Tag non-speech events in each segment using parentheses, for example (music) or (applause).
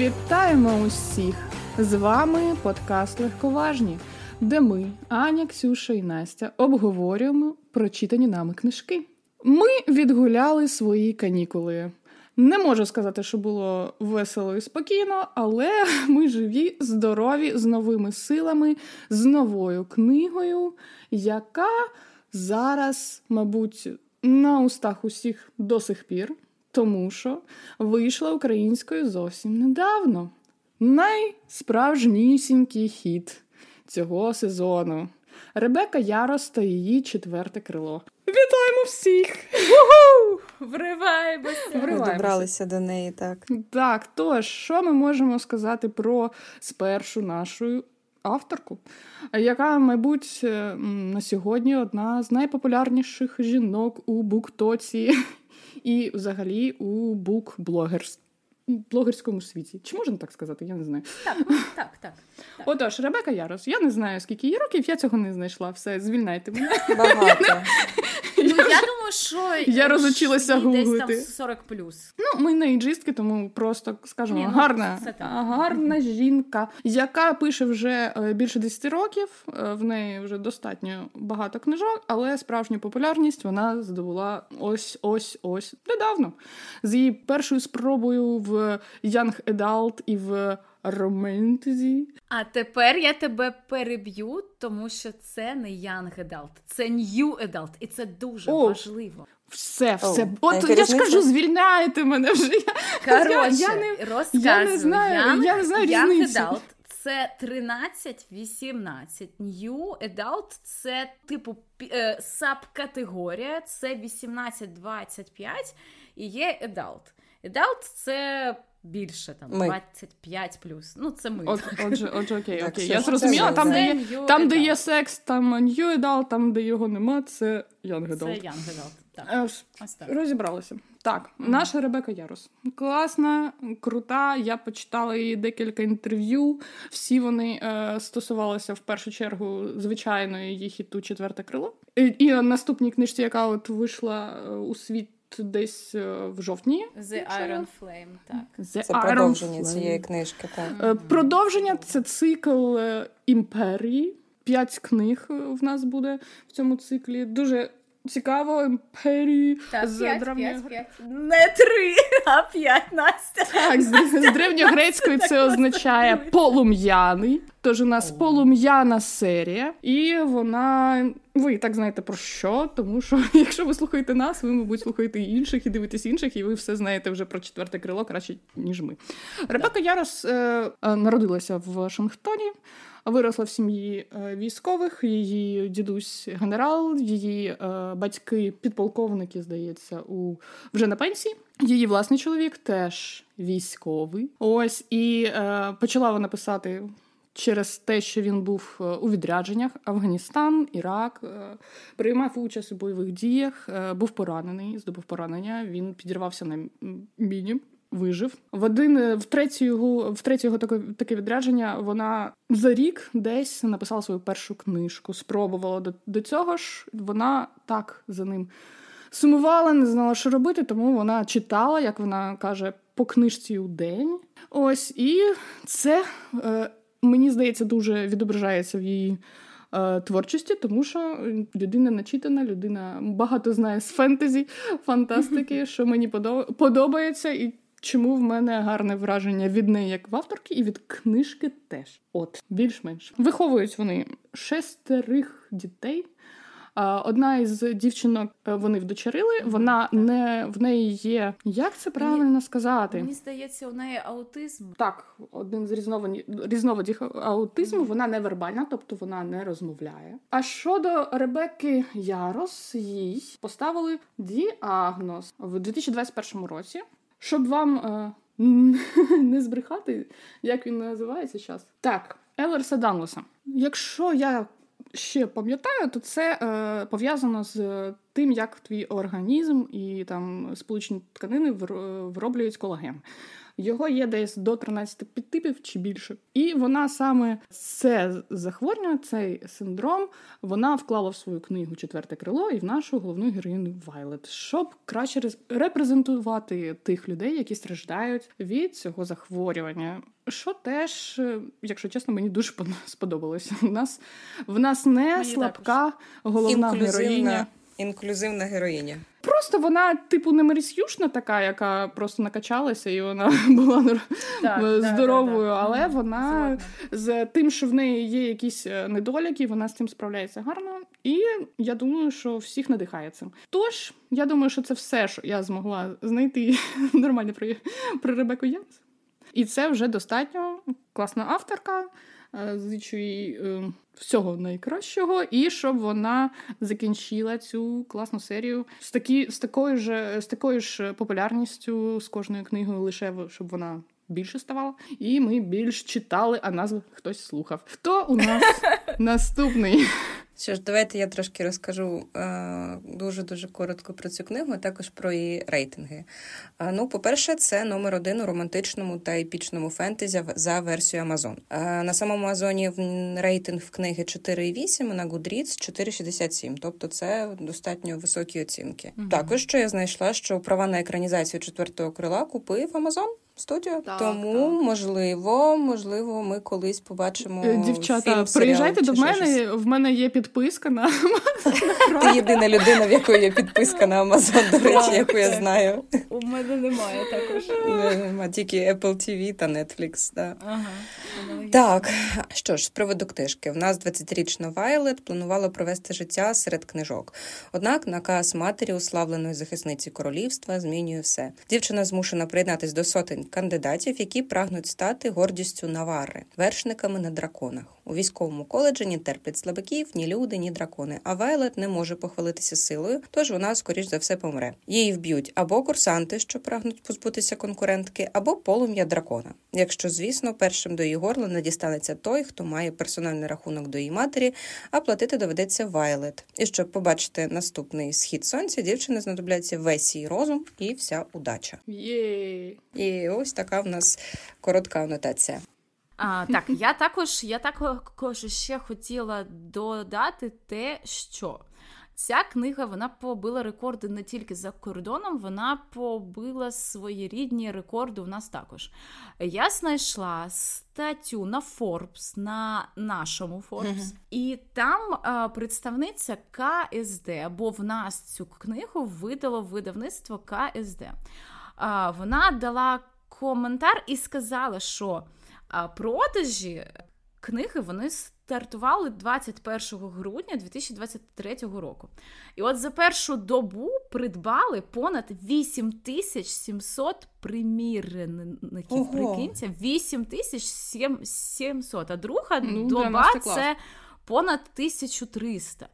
Вітаємо усіх! З вами подкаст Легковажні, де ми, Аня, Ксюша і Настя, обговорюємо прочитані нами книжки. Ми відгуляли свої канікули. Не можу сказати, що було весело і спокійно, але (laughs) ми живі, здорові, з новими силами, з новою книгою, яка зараз, мабуть, на устах усіх до сих пір, тому що вийшла українською зовсім недавно. Найсправжнісінький хіт цього сезону. Ребека Ярос та її четверте крило. Вітаємо всіх! Вриваємося! Ми добралися до неї, так. Так, тож, що ми можемо сказати про спершу нашу авторку, яка, мабуть, на сьогодні одна з найпопулярніших жінок у буктоці і взагалі у букблогерстві. Блогерському світі. Чи можна так сказати? Я не знаю. Так, так, так. так. (laughs) Отож, Ребека Ярос, я не знаю, скільки їй років, я цього не знайшла. Все, звільняйте мене. Багато. (laughs) Я що Я розучилася їй десь там 40 плюс. Ну, ми не іджистки, тому просто скажемо, Ні, ну, гарна, це так. гарна жінка, яка пише вже е, більше 10 років. е, В неї вже достатньо багато книжок, але справжню популярність вона здобула ось ось ось недавно. З її першою спробою в Young Adult і в романтезі. А тепер я тебе переб'ю, тому що це не young adult, це new adult, і це дуже О. важливо. Все, все. О, От я ж кажу, звільняєте мене вже. Я, Коротше, я не- я не знаю, young, я не знаю young різниці. adult це 13-18. New adult це типу е, сабкатегорія, це 18-25 і є adult. Adult це більше там Ми. 25 плюс. Ну, це ми. От, отже, отже, окей, Так, окей. все, Я зрозуміла, там, де є, там, де є секс, там new adult, там, де його нема, це young Це young adult. Так. Е, Ось так. Розібралися. Так, наша Ребека Ярос. Класна, крута. Я почитала її декілька інтерв'ю. Всі вони е, стосувалися в першу чергу звичайної її хіту четверте крило. І, і наступній книжці, яка от вийшла е, у світ десь е, в жовтні. The Iron Flame, так. The Це Iron продовження Flame. цієї книжки, так. Е, Продовження це цикл е, імперії. П'ять книг в нас буде в цьому циклі. Дуже цікаво. Імперії Так, з 5, древньої 5, 5. Не 3, а 5, Настя. Так, з, з древньогрецької це означає полум'яний. Тож у нас полум'яна серія, і вона. Ви і так знаєте про що, тому що (laughs) якщо ви слухаєте нас, ви, мабуть, слухаєте і інших і дивитесь інших, і ви все знаєте вже про четверте крило краще, ніж ми. Ребека Ярос е, е, народилася в Вашингтоні. Виросла в сім'ї е, військових, її дідусь генерал, її е, батьки підполковники, здається, у вже на пенсії. Її власний чоловік теж військовий. Ось і е, почала вона писати. Через те, що він був е, у відрядженнях Афганістан, Ірак, приймав участь у бойових діях, був поранений, здобув поранення. Він підірвався на міні, вижив. В один е, в третє його в третє його таке, таке відрядження. Вона за рік десь написала свою першу книжку. Спробувала до, до цього ж. Вона так за ним сумувала, не знала, що робити, тому вона читала, як вона каже, по книжці у день. Ось і це е, мені здається дуже відображається в її. е, Творчості, тому що людина начитана, людина багато знає з фентезі, фантастики, (laughs) що мені подо- подобається, і чому в мене гарне враження від неї як в авторки, і від книжки теж. От, більш-менш. Виховують вони шестерих дітей. Одна із дівчинок е, вони вдочерили. Вона не в неї є. Як це правильно сказати? Мені здається, у неї аутизм. Так, один з різновидів, аутизму, вона не вербальна, тобто вона не розмовляє. А щодо Ребекки Ярос, їй поставили діагноз в 2021 році, щоб вам е, (laughs) не збрехати, як він називається зараз. Так, Елерса Данлоса. Якщо я ще пам'ятаю, то це е, пов'язано з тим, як твій організм і там сполучні тканини вир- вироблюють колаген. Його є десь до 13 підтипів чи більше. І вона саме це захворювання, цей синдром, вона вклала в свою книгу Четверте крило і в нашу головну героїню Вайлет, щоб краще репрезентувати тих людей, які страждають від цього захворювання. Що теж, е, якщо чесно, мені дуже сподобалося. У (laughs) нас в нас не мені слабка також. головна героїня. Інклюзивна героїня. Просто вона, типу, не мерісюшна така, яка просто накачалася, і вона (laughs) була так, здоровою, да, да, але вона з тим, що в неї є якісь е, недоліки, вона з цим справляється гарно. І я думаю, що всіх надихає цим. Тож, я думаю, що це все, що я змогла знайти (laughs) нормально про, про Ребеку Янс. І це вже достатньо класна авторка. Е, зичу їй е, всього найкращого, і щоб вона закінчила цю класну серію з такі, з такою ж з такою ж популярністю з кожною книгою, лише щоб вона більше ставала. І ми більш читали, а нас хтось слухав. Хто у нас (laughs) наступний? Що ж, давайте я трошки розкажу дуже дуже коротко про цю книгу, а також про її рейтинги. Е, ну, по-перше, це номер один у романтичному та епічному фентезі за версією Amazon. Е, на самому Амазоні рейтинг в книги 4,8, а на Goodreads 4,67. Тобто це достатньо високі оцінки. Угу. Також що я знайшла, що права на екранізацію четвертого крила купив Amazon студію. Так, Тому так. можливо, можливо, ми колись побачимо. Е, дівчата, фільм, приїжджайте до мене. В мене є підписка на Ти єдина людина, в якої є підписка на Амазон, до речі, яку я знаю. У мене немає також. Нема тільки Apple TV та Netflix. Да. Ага. Так, що ж, з приводу книжки. В нас 20-річна Вайлет планувала провести життя серед книжок. Однак наказ матері уславленої захисниці королівства змінює все. Дівчина змушена приєднатись до сотень кандидатів, які прагнуть стати гордістю Наварри, вершниками на драконах. У військовому коледжі ні терплять слабаків, ні люди, ні дракони. А Вайлет не може похвалитися силою, тож вона, скоріш за все, помре. Її вб'ють або курсанти, що прагнуть позбутися конкурентки, або полум'я дракона. Якщо, звісно, першим до її горла не дістанеться той, хто має персональний рахунок до її матері, а платити доведеться Вайлет. І щоб побачити наступний схід сонця, дівчини знадобляться весь її розум і вся удача. Є. І ось така в нас коротка анотація. А, Так, я також я також ще хотіла додати те, що ця книга вона побила рекорди не тільки за кордоном, вона побила своєрідні рекорди у нас також. Я знайшла статтю на Forbes, на нашому Forbes, uh-huh. і там а, представниця КСД, бо в нас цю книгу видало видавництво КСД. А, Вона дала коментар і сказала, що. А продажі книги вони стартували 21 грудня 2023 року. І от за першу добу придбали понад 8700 примірників. Ого. Прикиньте, 8700. А друга ну, доба це понад 1300.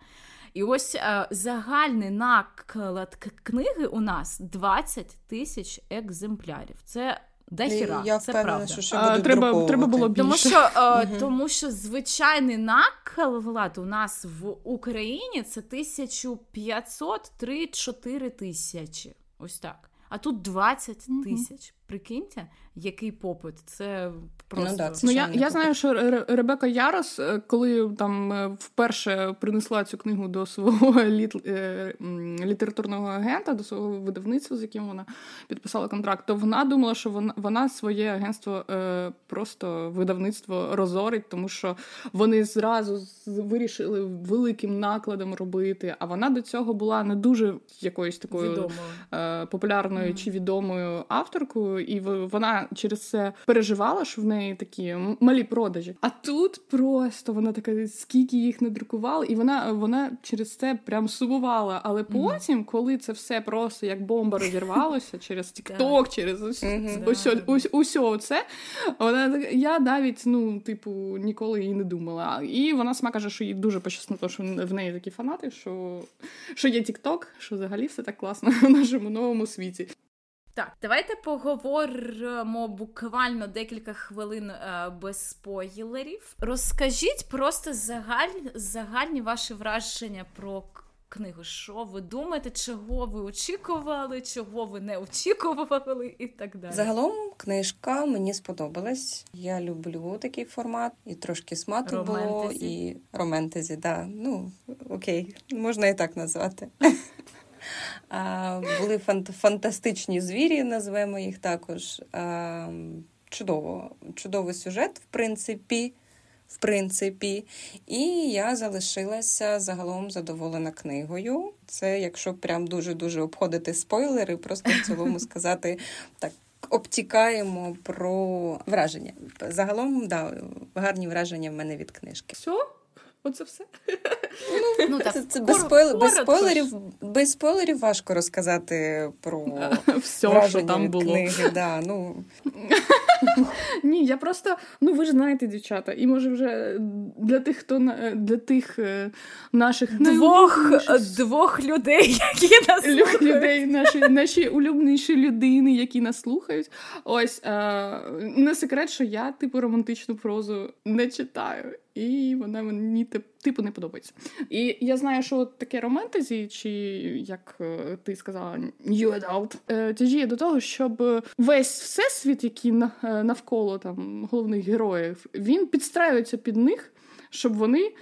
І ось е, загальний наклад книги у нас 20 тисяч екземплярів. Це Дехіра, я це правда. що ще а, треба треба було більше. Тому що угу. тому що звичайний наклад у нас в Україні це 1500 3-4 тисячі. Ось так. А тут 20 тисяч. Прикиньте, який попит. Це просто ну, да, це ну я я знаю, що Ребека Ярос, е, коли там е, вперше принесла цю книгу до свого (laughs) літ, е, літературного агента, до свого видавництва, з яким вона підписала контракт, то вона думала, що вона вона своє агентство просто видавництво розорить, тому що вони зразу вирішили великим накладом робити. А вона до цього була не дуже якоюсь такою Відомою. популярною mm-hmm. чи відомою авторкою, і вона через це переживала, що в неї такі малі продажі. А тут просто вона така, скільки їх надрукували, і вона вона через це прям сумувала. Але потім, коли це все просто як бомба розірвалося через (laughs) TikTok, через усе це, вона я навіть ну, типу, ніколи її не думала. І вона сама каже, що їй дуже пощастило, що в неї такі фанати, що що є TikTok, що взагалі все так класно (laughs) в нашому новому світі. Так, давайте поговоримо буквально декілька хвилин е, без спойлерів. Розкажіть просто загаль, загальні ваші враження про книгу. Що ви думаєте, чого ви очікували, чого ви не очікували, і так далі. Загалом книжка мені сподобалась. Я люблю такий формат, і трошки смату було, і романтезі, да. Ну окей, можна і так назвати. (laughs) Були фант- фантастичні звірі, назвемо їх також. Чудово, чудовий сюжет, в принципі в принципі. І я залишилася загалом задоволена книгою. Це якщо прям дуже-дуже обходити спойлери, просто в цілому (laughs) сказати так. Обтікаємо про враження. Загалом, да, гарні враження в мене від книжки. Все? Оце все. Ну, ну так, Це, це без, спойл... без спойлерів без спойлерів важко розказати про (laughs) все, що там було. книги. Да, ну. (laughs) Ні, я просто, ну ви ж знаєте, дівчата, і може вже для тих, хто для тих е, наших двох двох людей, (laughs) які нас слухають. людей, наші наші улюбленіші людини, які нас слухають. Ось а, не секрет, що я типу романтичну прозу не читаю і вона мені типу не подобається. І я знаю, що таке романтезі, чи як е, ти сказала, new adult, е, тяжіє до того, щоб весь всесвіт, який е, навколо там головних героїв, він підстраюється під них, щоб вони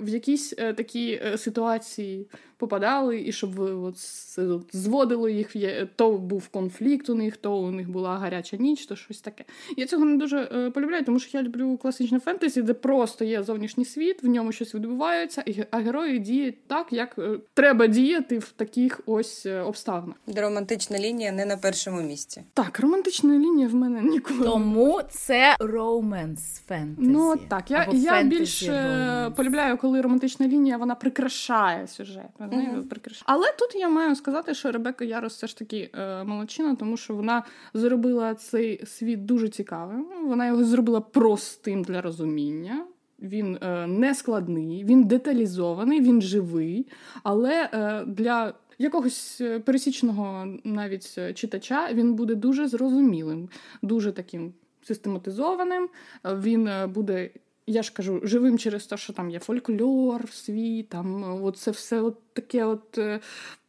в якійсь такі ситуації попадали, і щоб от зводили їх, то був конфлікт у них, то у них була гаряча ніч, то щось таке. Я цього не дуже е, полюбляю, тому що я люблю класичне фентезі, де просто є зовнішній світ, в ньому щось відбувається, а герої діють так, як е, треба діяти в таких ось е, обставинах. Романтична лінія не на першому місці. Так, романтична лінія в мене ніколи. Тому це роуменс фентезі. Ну так, я я більше полюбляю, коли романтична лінія вона прикрашає сюжет нею прикрашає. Але тут я маю сказати, що Ребека Ярос все ж таки е, молодчина, тому що вона зробила цей світ дуже цікавим. Вона його зробила простим для розуміння. Він е, не складний, він деталізований, він живий, але е, для якогось е, пересічного навіть е, читача він буде дуже зрозумілим, дуже таким систематизованим. Він е, буде я ж кажу, живим через те, що там є фольклор, світ, там от це все от таке, от е,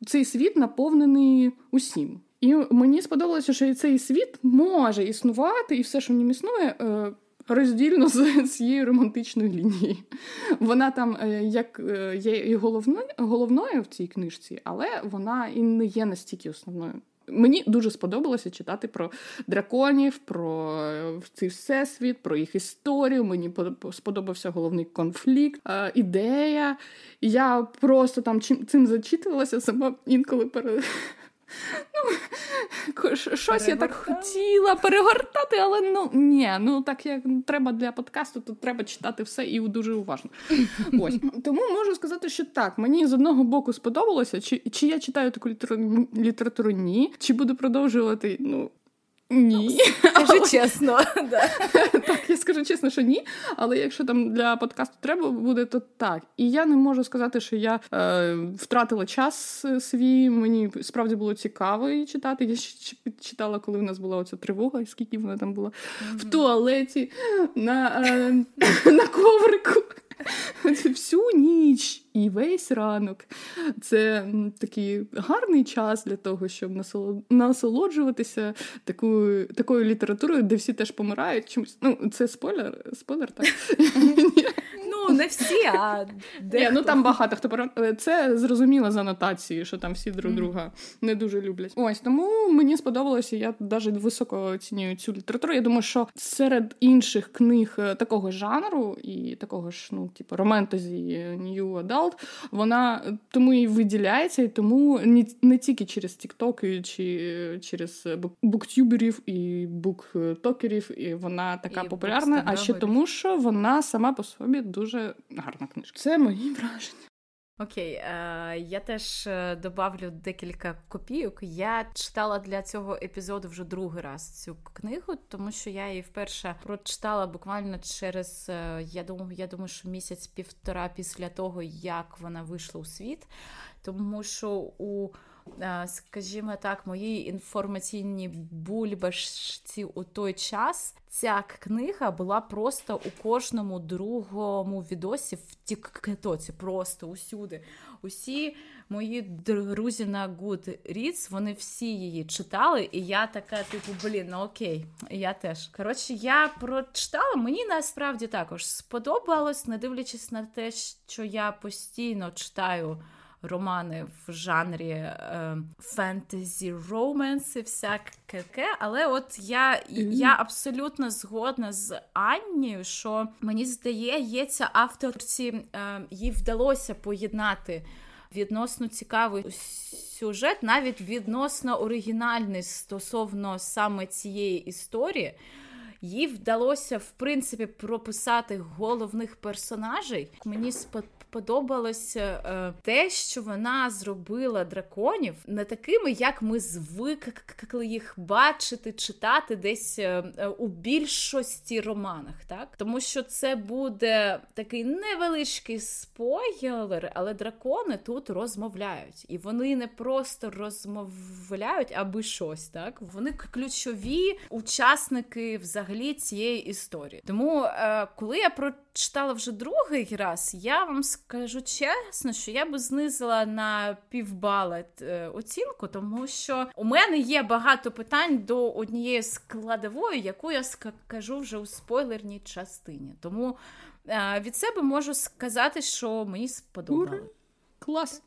цей світ наповнений усім. І мені сподобалося, що цей світ може існувати, і все, що в ньому існує, е, роздільно (laughs) з цією романтичною лінією. Вона там е, як є і головною, головною в цій книжці, але вона і не є настільки основною. Мені дуже сподобалося читати про драконів, про е, цей всесвіт, про їх історію. Мені сподобався головний конфлікт, е, ідея. Я просто там цим зачитувалася сама інколи пере. (laughs) Ну, щось я так хотіла перегортати, але ну ні, ну так як треба для подкасту, то треба читати все і дуже уважно. Ось Тому можу сказати, що так, мені з одного боку сподобалося, чи чи я читаю таку літературу, ні, чи буду продовжувати. ну, ні. Скажи (laughs) чесно. (laughs) (laughs) Так, я скажу чесно, що ні. Але якщо там для подкасту треба буде, то так. І я не можу сказати, що я е, втратила час свій. Мені справді було цікаво її читати. Я читала, коли в нас була оця тривога, і скільки вона там була mm-hmm. в туалеті на, е, на коврику. (laughs) Всю ніч і весь ранок. Це такий гарний час для того, щоб насолоджуватися такою такою літературою, де всі теж помирають. Чомусь ну це спойлер, спойлер, так. (laughs) Ну, не всі, а Ні, ну там багато хто пора. Е, це зрозуміло з анотації, що там всі друг друга не дуже люблять. Ось тому мені сподобалося. Я навіть високо оцінюю цю літературу. Я думаю, що серед інших книг е, такого жанру і такого ж, ну, типу, романтезі New Adult, вона тому і виділяється, і тому не, не тільки через тіктоки чи через буктюберів і буктокерів, і вона така і популярна, а ще тому, що вона сама по собі дуже гарна книжка. Це мої враження. Окей, е, я теж е, добавлю декілька копійок. Я читала для цього епізоду вже другий раз цю книгу, тому що я її вперше прочитала буквально через е, я думаю, я думаю, що місяць-півтора після того, як вона вийшла у світ, тому що у скажімо так, моїй інформаційній бульбашці у той час. Ця книга була просто у кожному другому відосі в Тіктоці, просто усюди. Усі мої друзі на Goodreads, вони всі її читали, і я така, типу, блін, ну окей, я теж. Коротше, я прочитала, мені насправді також сподобалось, не дивлячись на те, що я постійно читаю романи в жанрі е, фентезі, роменс і всяке, але от я я абсолютно згодна з Аннією, що мені здається, авторці е, їй вдалося поєднати відносно цікавий сюжет, навіть відносно оригінальний стосовно саме цієї історії. Їй вдалося в принципі прописати головних персонажей. Мені сподобалося е, те, що вона зробила драконів не такими, як ми звикли їх бачити, читати десь е, е, у більшості романах, так тому що це буде такий невеличкий спойлер, але дракони тут розмовляють, і вони не просто розмовляють, аби щось так. Вони ключові учасники взагалі цієї історії. Тому коли я прочитала вже другий раз, я вам скажу, чесно, що я би знизила на півбала е, оцінку, тому що у мене є багато питань до однієї складової, яку я скажу вже у спойлерній частині. Тому е, від себе можу сказати, що мені сподобалось. Клас.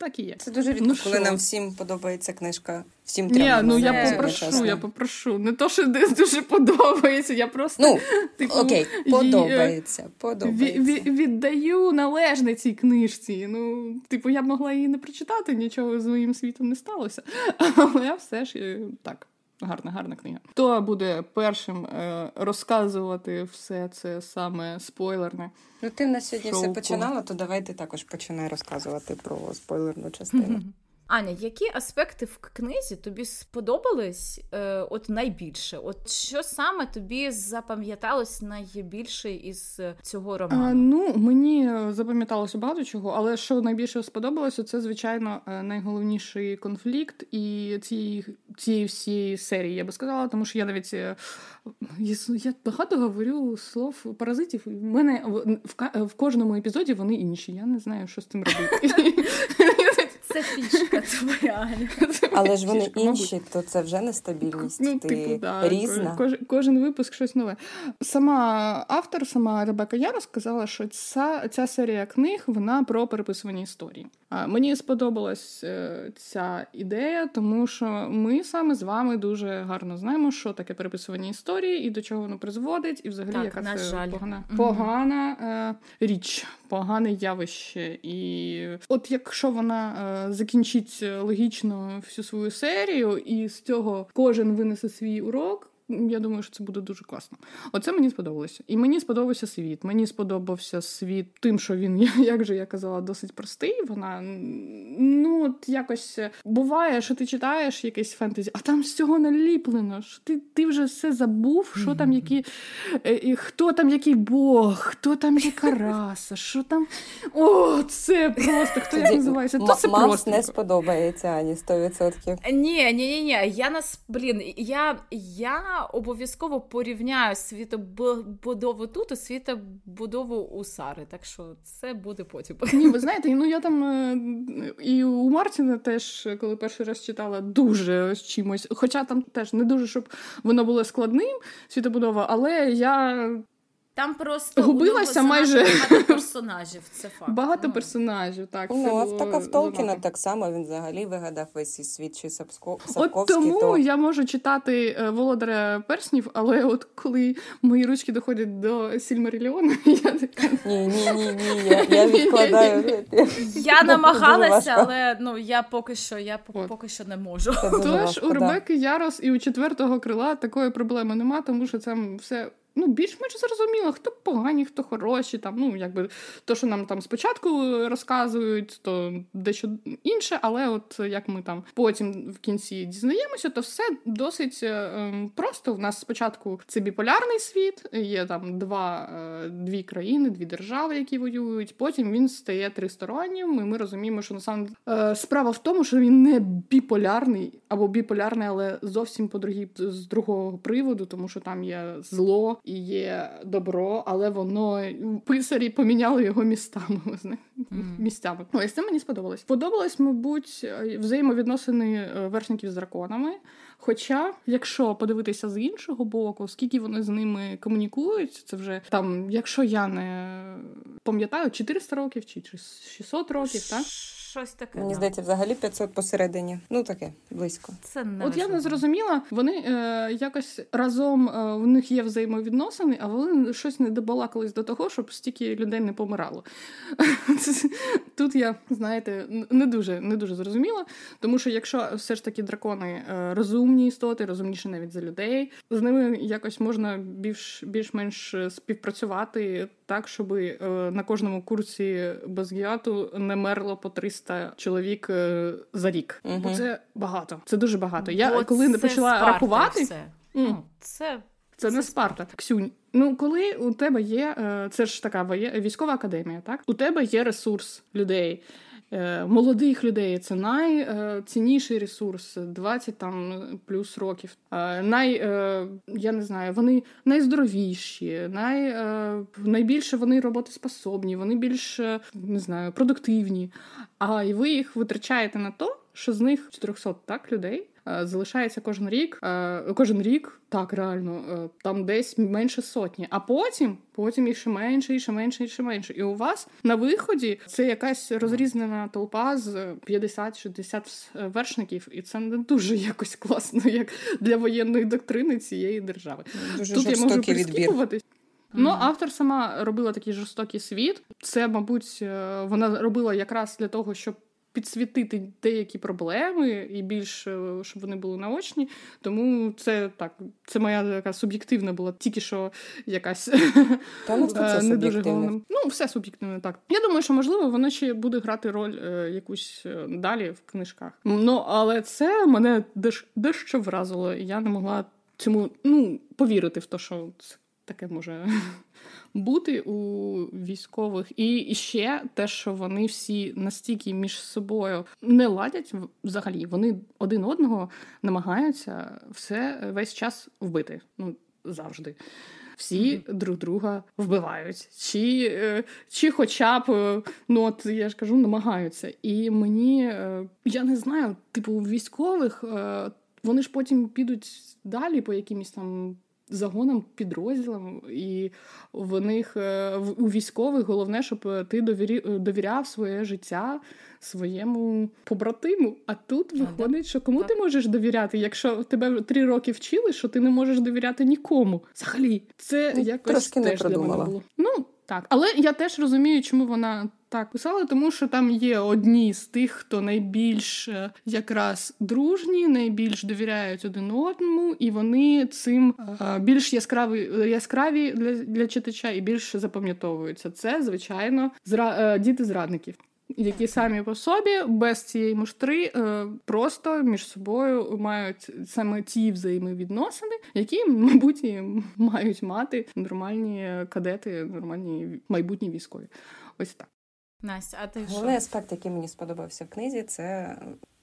Так і є. Це дуже рідко, ну, коли що? нам всім подобається книжка. Всім треба. Ні, ну я попрошу, я попрошу. Не то, що десь дуже подобається, я просто ну, типу, окей, подобається. подобається. Від, віддаю належне цій книжці. Ну, типу, я б могла її не прочитати, нічого з моїм світом не сталося. (laughs) Але я все ж е, так. Гарна, гарна книга. Хто буде першим е, розказувати все це саме спойлерне? Ну, ти на сьогодні Шоу. все починала, то давай ти також починай розказувати про спойлерну частину. (laughs) Аня, які аспекти в книзі тобі сподобались е, от найбільше? От що саме тобі запам'яталось найбільше із цього роману? А, ну мені запам'яталося багато чого, але що найбільше сподобалося, це звичайно е, найголовніший конфлікт і цієї цієї всієї серії, я би сказала, тому що я навіть е, я, я багато говорю слов паразитів. У мене в, в, в кожному епізоді вони інші. Я не знаю, що з цим робити. (laughs) Це фішка твоя. Аня. Але ж вони фішка, інші, мабуть. то це вже нестабільність. Ну, Ти типу, да, різна. Кож, кожен випуск щось нове. Сама автор, сама Ребека Яро сказала, що ця, ця серія книг вона про переписування історії. А Мені сподобалась е, ця ідея, тому що ми саме з вами дуже гарно знаємо, що таке переписування історії і до чого воно призводить, і взагалі так, яка це жаль. погана погана е, річ, погане явище. І от якщо вона е, закінчить логічно всю свою серію, і з цього кожен винесе свій урок я думаю, що це буде дуже класно. Оце мені сподобалося. І мені сподобався світ. Мені сподобався світ тим, що він, (laughs) як же я казала, досить простий. Вона ну от якось буває, що ти читаєш якесь фентезі, а там з цього наліплено. що Ти ти вже все забув, що там які, е, хто там який Бог, хто там яка (laughs) раса, що там. О, це просто хто як називається? То це просто. не сподобається Ані 100%. Ні, ні, ні, ні. Я нас, блін, я, я обов'язково порівняю світобудову тут і світобудову у Сари. Так що це буде потім. (laughs) Ні, ви знаєте, ну я там е, і у Мартіна теж, коли перший раз читала, дуже з чимось. Хоча там теж не дуже, щоб воно було складним, світобудова, але я там просто губилася майже багато (laughs) персонажів. Це факт. Багато ну. персонажів, так. Ну, а така в Толкіна так само він взагалі вигадав весь світ чи Сапковський. От тому то... я можу читати е, Володаря Перснів, але от коли мої ручки доходять до Сільмаріліона, (laughs) я така... Ні, ні, ні, ні, я, я відкладаю. (laughs) Я намагалася, але ну я поки що я поки що не можу. Тож у Ребекки Ярос і у четвертого крила такої проблеми нема, тому що це все ну, більш-менш зрозуміло, хто погані, хто хороші. Там, ну, якби То, що нам там спочатку розказують, то дещо інше, але от як ми там потім в кінці дізнаємося, то все досить ем, просто. У нас спочатку це біполярний світ, є там два, е, дві країни, дві держави, які воюють. Потім він стає тристороннім, і ми розуміємо, що насам е, справа в тому, що він не біполярний або біполярний, але зовсім по другій з другого приводу, тому що там є зло і є добро, але воно писарі поміняли його містами. Mm. Місцями. Ось це мені сподобалось. Подобалось, мабуть, взаємовідносини е, вершників з драконами. Хоча, якщо подивитися з іншого боку, скільки вони з ними комунікують, це вже там, якщо я не пам'ятаю, 400 років чи 600 років, так? Щось таке. Мені здається, взагалі 500 посередині. Ну таке близько. Це не От я не зрозуміла. Вони е, якось разом е, в них є взаємовідносини, а вони щось не добалакались до того, щоб стільки людей не помирало. (laughs) Тут я, знаєте, не дуже не дуже зрозуміла, тому що якщо все ж таки дракони е, розумні істоти, розумніші навіть за людей, з ними якось можна більш більш-менш співпрацювати так, щоб е, на кожному курсі Базгіату не мерло по 300 чоловік е, за рік. Угу. Бо це багато. Це дуже багато. Я Бо коли не почала Спарта рахувати, все. Ну, це. Це не Спарта. Ксюнь. Ну, коли у тебе є, е, це ж така військова академія, так? У тебе є ресурс людей, молодих людей це найцінніший ресурс 20 там плюс років. Е, най, е, я не знаю, вони найздоровіші, най, найбільше вони роботоспособні, вони більш не знаю, продуктивні. А і ви їх витрачаєте на то, що з них 400 так людей Е, залишається кожен рік. Е, кожен рік так реально е, там десь менше сотні. А потім потім і ще менше, і ще менше, і ще менше. І у вас на виході це якась розрізнена толпа з 50-60 вершників, і це не дуже якось класно, як для воєнної доктрини цієї держави. Дуже Тут я можу прискіпуватись. Ну, автор сама робила такий жорстокий світ. Це, мабуть, вона робила якраз для того, щоб підсвітити деякі проблеми і більш е, щоб вони були наочні. Тому це так, це моя така суб'єктивна була, тільки що якась (laughs) Та, ну, це не дуже головна. Ну, все суб'єктивне, так. Я думаю, що можливо воно ще буде грати роль е, якусь е, далі в книжках. Ну, але це мене дещо вразило, і я не могла цьому ну, повірити в те, що це таке може (laughs) бути у військових, і ще те, що вони всі настільки між собою не ладять взагалі, вони один одного намагаються все весь час вбити. Ну завжди. Всі mm-hmm. друг друга вбивають, чи е, чи хоча б е, ну от я ж кажу, намагаються. І мені е, я не знаю, типу військових вони ж потім підуть далі по якимось там загонам, підрозділам, і в них е, у військових головне, щоб ти довіряв своє життя своєму побратиму. А тут виходить, що кому так. ти можеш довіряти, якщо тебе три роки вчили, що ти не можеш довіряти нікому. Взагалі, це ну, якось теж не для мене було. Ну так, але я теж розумію, чому вона так писала, тому що там є одні з тих, хто найбільш е, якраз дружні, найбільш довіряють один одному, і вони цим е, більш яскраві яскраві для для читача і більш запам'ятовуються. Це звичайно зра... Е, діти зрадників. Які самі по собі без цієї муштри просто між собою мають саме ті взаємовідносини, які, мабуть, і мають мати нормальні кадети, нормальні майбутні військові. Ось так. Настя, а ти Головний аспект, який мені сподобався в книзі, це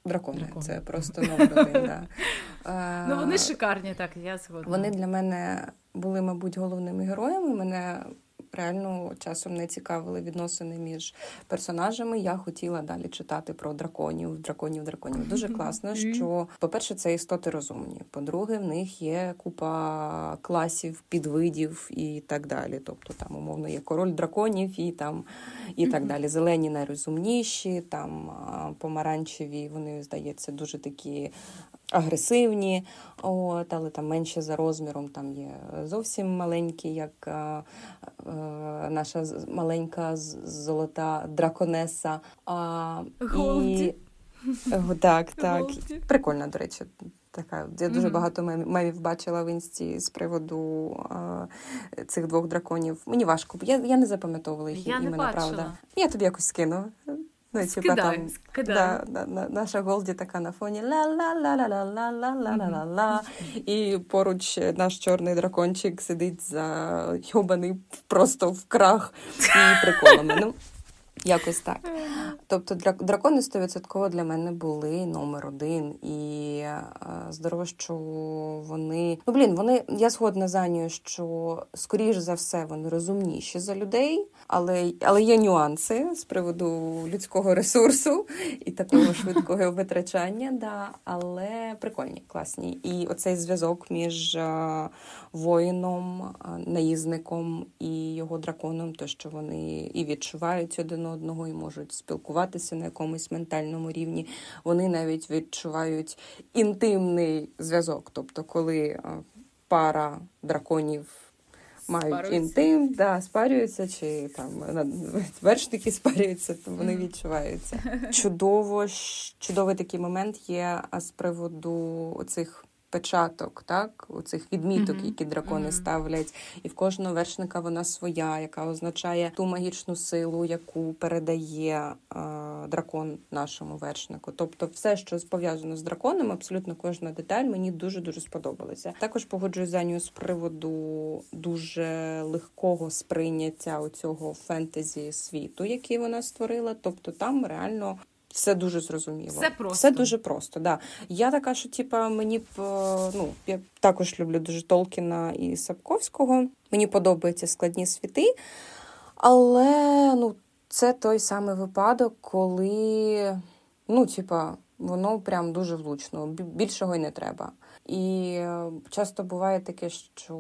дракони. Дракон. Це просто номер один. Да. (laughs) Ну вони шикарні, так я згодна. Вони для мене були, мабуть, головними героями. Мене реально часом не цікавили відносини між персонажами. Я хотіла далі читати про драконів, драконів, драконів. Дуже класно, що, по-перше, це істоти розумні. По-друге, в них є купа класів, підвидів і так далі. Тобто, там, умовно, є король драконів і там і так далі. Зелені найрозумніші, там помаранчеві, вони, здається, дуже такі агресивні, от, але там менше за розміром. Там є зовсім маленькі, як а, а, наша маленька золота драконеса. А, Голді. І... Так, (laughs) так. Прикольно, до речі. така. Я дуже mm-hmm. багато мемів бачила в інсті з приводу е, цих двох драконів. Мені важко, я я не запам'ятовувала їх я імена, не правда. Я тобі якось скину. Ну, типа, там, да, наша Голді така на фоні ла-ла-ла-ла-ла-ла-ла-ла-ла-ла. І поруч наш чорний дракончик сидить за йобаний просто в крах і приколами. Ну, Якось так. Тобто дракони 100% для мене були номер один. І е, здорово, що вони. Ну, блін, вони. Я згодна за нею, що скоріш за все вони розумніші за людей, але але є нюанси з приводу людського ресурсу і такого (laughs) швидкого витрачання. Да, Але прикольні, класні. І оцей зв'язок між е, воїном, е, наїзником і його драконом, то що вони і відчувають один одного, і можуть спілкуватися на якомусь ментальному рівні. Вони навіть відчувають інтимний зв'язок. Тобто, коли е, пара драконів. Мають інтим, да, спарюються, чи там вершники спарюються, то вони mm. відчуваються. (laughs) Чудово, чудовий такий момент є з приводу цих печаток, так, оцих відміток, mm-hmm. які дракони ставлять, і в кожного вершника вона своя, яка означає ту магічну силу, яку передає е, дракон нашому вершнику. Тобто, все, що пов'язано з драконом, абсолютно кожна деталь мені дуже дуже сподобалася. Також погоджуюсь за нього з приводу дуже легкого сприйняття оцього фентезі світу, який вона створила. Тобто там реально все дуже зрозуміло. Все просто. Все дуже просто. Да. Я така, що типа мені б е, ну я також люблю дуже Толкіна і Сапковського. Мені подобаються складні світи, але ну, це той самий випадок, коли ну, типа, воно прям дуже влучно. Більшого й не треба. І е, часто буває таке, що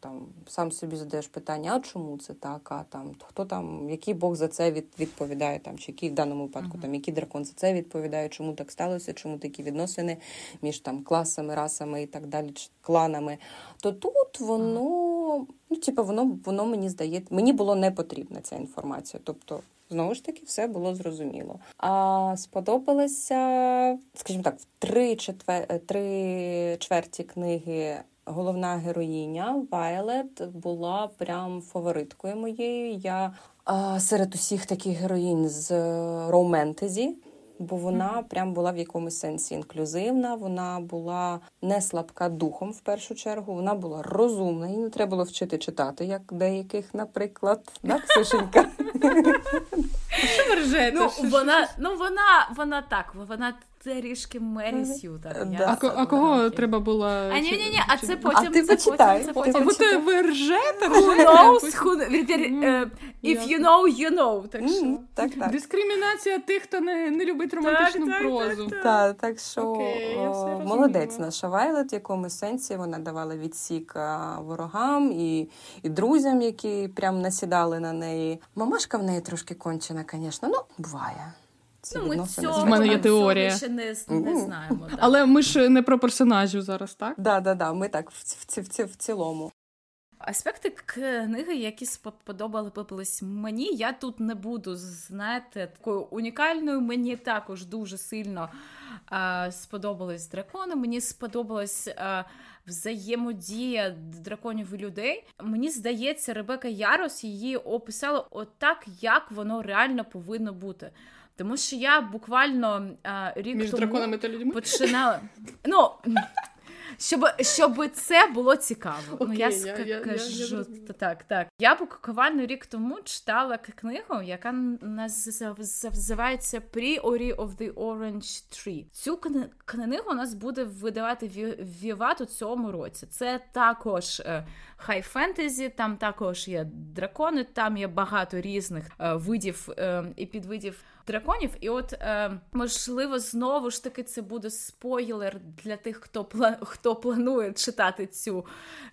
там сам собі задаєш питання, а чому це так? А там хто там, який Бог за це відповідає, там, чи який в даному випадку, uh-huh. там який дракон за це відповідає, чому так сталося, чому такі відносини між там класами, расами і так далі, чи кланами. То тут воно, uh-huh. ну, типу, воно воно мені здається, мені було не потрібна ця інформація. Тобто Знову ж таки, все було зрозуміло. А сподобалося, скажімо так, в три четвер... три чверті книги. Головна героїня Вайлет була прям фавориткою моєю. Я а, серед усіх таких героїнь з роументезі бо вона прям була в якомусь сенсі інклюзивна. Вона була не слабка духом в першу чергу. Вона була розумна, їй не треба було вчити читати, як деяких, наприклад, да, Ксюшенька? (laughs) (laughs) Що ви ржете? Ну, вона, ну вона, вона так, вона трішки Мері Сью. Так, да. А, а кого треба було... А ні, ні, ні, а це потім... А ти почитай. Це потім. Або ти ви ржете? Who knows? Who... If you know, you know. Так що... Так, так. Дискримінація тих, хто не, не любить романтичну так, прозу. Так, так, так що okay, о, молодець наша Вайлет, в якомусь сенсі вона давала відсік ворогам і, і друзям, які прям насідали на неї. Мамашка в неї трошки кончена, звісно, ну, буває. Ну, ми цього, В мене є теорія. ще не, не знаємо. Да. Але ми ж не про персонажів зараз, так? Да, да, да. Ми так в, в, в, в цілому. Аспекти книги, які сподобались мені, я тут не буду знаєте, такою унікальною. Мені також дуже сильно а, сподобались дракони. Мені сподобалась а, взаємодія драконів і людей. Мені здається, Ребека Ярос її описала отак, як воно реально повинно бути. Тому що я буквально а, рік Між тому драконами та людьми починала. Ну, щоб щоб це було цікаво. Okay, ну, я, я, я кажу я, я, так, так. Я буквально рік тому читала книгу, яка називається Pre-Ori of the Orange Tree. Цю книгу у нас буде видавати Віват у цьому році. Це також хай фентезі, там також є дракони, там є багато різних е, видів е, і підвидів драконів. І от е, можливо, знову ж таки, це буде спойлер для тих, хто хто планує читати цю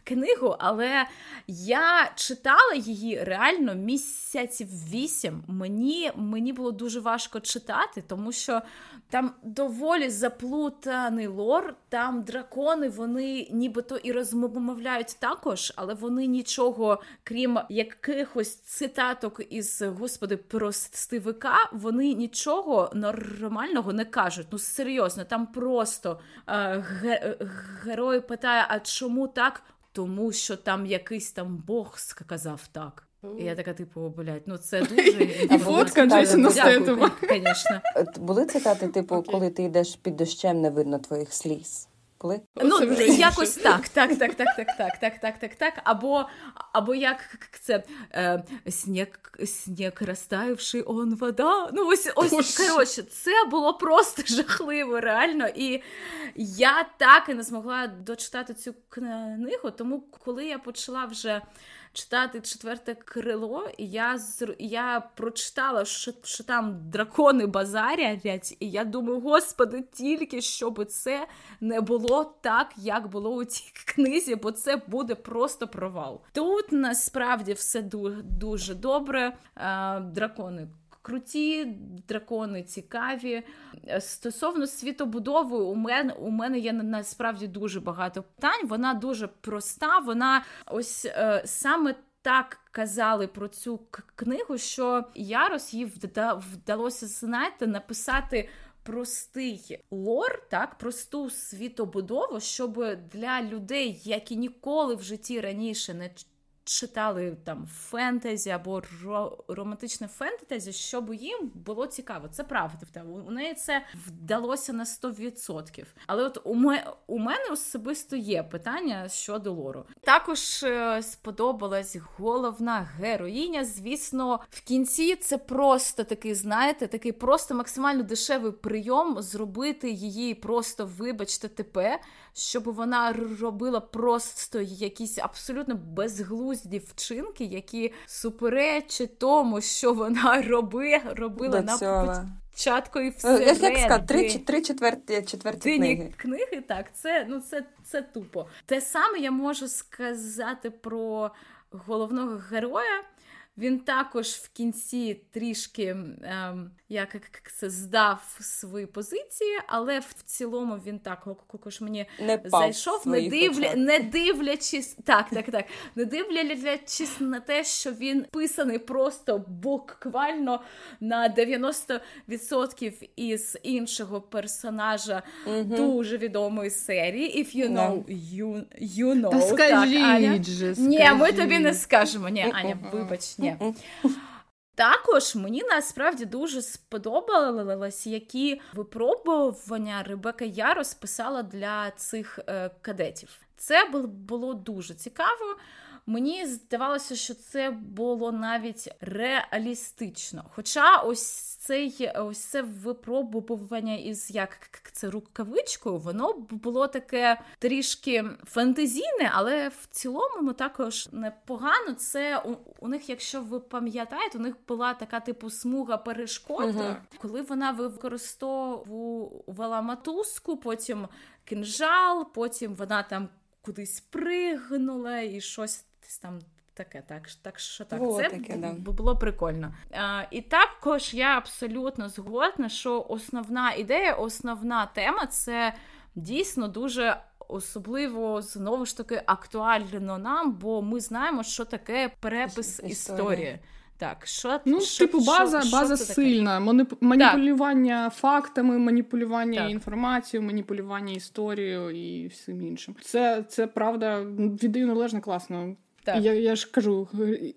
книгу. Але я читала її реально місяців вісім. Мені, Мені було дуже важко читати, тому що. Там доволі заплутаний лор, там дракони, вони нібито і розмовляють також, але вони нічого, крім якихось цитаток із господи простивика, вони вони нічого нормального не кажуть. Ну серйозно, там просто е, герой питає: а чому так? Тому що там якийсь там Бог сказав так. І я така, типу, блядь, ну це дуже (laughs) І фотка Джейсона Стетова. Звісно. Були цитати, типу, коли ти йдеш під дощем, не видно твоїх сліз. Коли? Ну, якось так, так, так, так, так, так, так, так, так, так. Або або як це е, сніг, сніг розтаявши, он вода. Ну, ось ось коротше, це було просто жахливо, реально. І я так і не змогла дочитати цю книгу, тому коли я почала вже читати четверте крило, і я я прочитала, що що там дракони базарять, і я думаю, господи, тільки щоб це не було так, як було у цій (laughs) книзі, бо це буде просто провал. Тут насправді все дуже добре. Дракони круті, дракони цікаві. Е, стосовно світобудови, у мене у мене є насправді дуже багато питань. Вона дуже проста. Вона ось е, саме. Так казали про цю книгу, що Ярос їй вдалося знаєте, написати простий лор, так, просту світобудову, щоб для людей, які ніколи в житті раніше не читали там фентезі або романтичне фентезі, щоб їм було цікаво. Це правда. У неї це вдалося на 100%. Але от у, ме, у мене особисто є питання щодо лору. Також е, сподобалась головна героїня. Звісно, в кінці це просто такий, знаєте, такий просто максимально дешевий прийом зробити її просто, вибачте, тепе, щоб вона робила просто якісь абсолютно безглузді вчинки, які суперечать тому, що вона (laughs) роби, робила До на початку і все. Як сказати, три, три четверті, четверті книги. книги, так, це, ну, це, це тупо. Те саме я можу сказати про головного героя. Він також в кінці трішки ем, як це здав свої позиції, але в цілому він так також мені не зайшов, не дивля, не дивлячись, так, так, так, не дивлячись на те, що він писаний просто буквально на 90% із іншого персонажа угу. дуже відомої серії. If you know, you, you know. Та скажіть так, Аня. же, Ні, ми тобі не скажемо. Ні, Аня, вибач, ні. Також мені насправді дуже сподобалось, які випробування Ребека Я розписала для цих е, кадетів. Це було дуже цікаво. Мені здавалося, що це було навіть реалістично. Хоча ось цей ось це випробування із як це рукавичкою, воно було таке трішки фантазійне, але в цілому також непогано. Це у, у них, якщо ви пам'ятаєте, у них була така типу смуга перешкод, uh коли вона використовувала матузку, потім кинжал, потім вона там кудись пригнула і щось там. Таке, так так що так, було це таке, да. було прикольно. А, І також я абсолютно згодна, що основна ідея, основна тема це дійсно дуже особливо знову ж таки актуально нам, бо ми знаємо, що таке перепис Історія. історії. Так, що ну, що, типу, база що, база що сильна. Маніп... Маніпулювання так. фактами, маніпулювання так. інформацією, маніпулювання історією і всім іншим. Це це правда віддаю належно класно. Так. Я я ж кажу,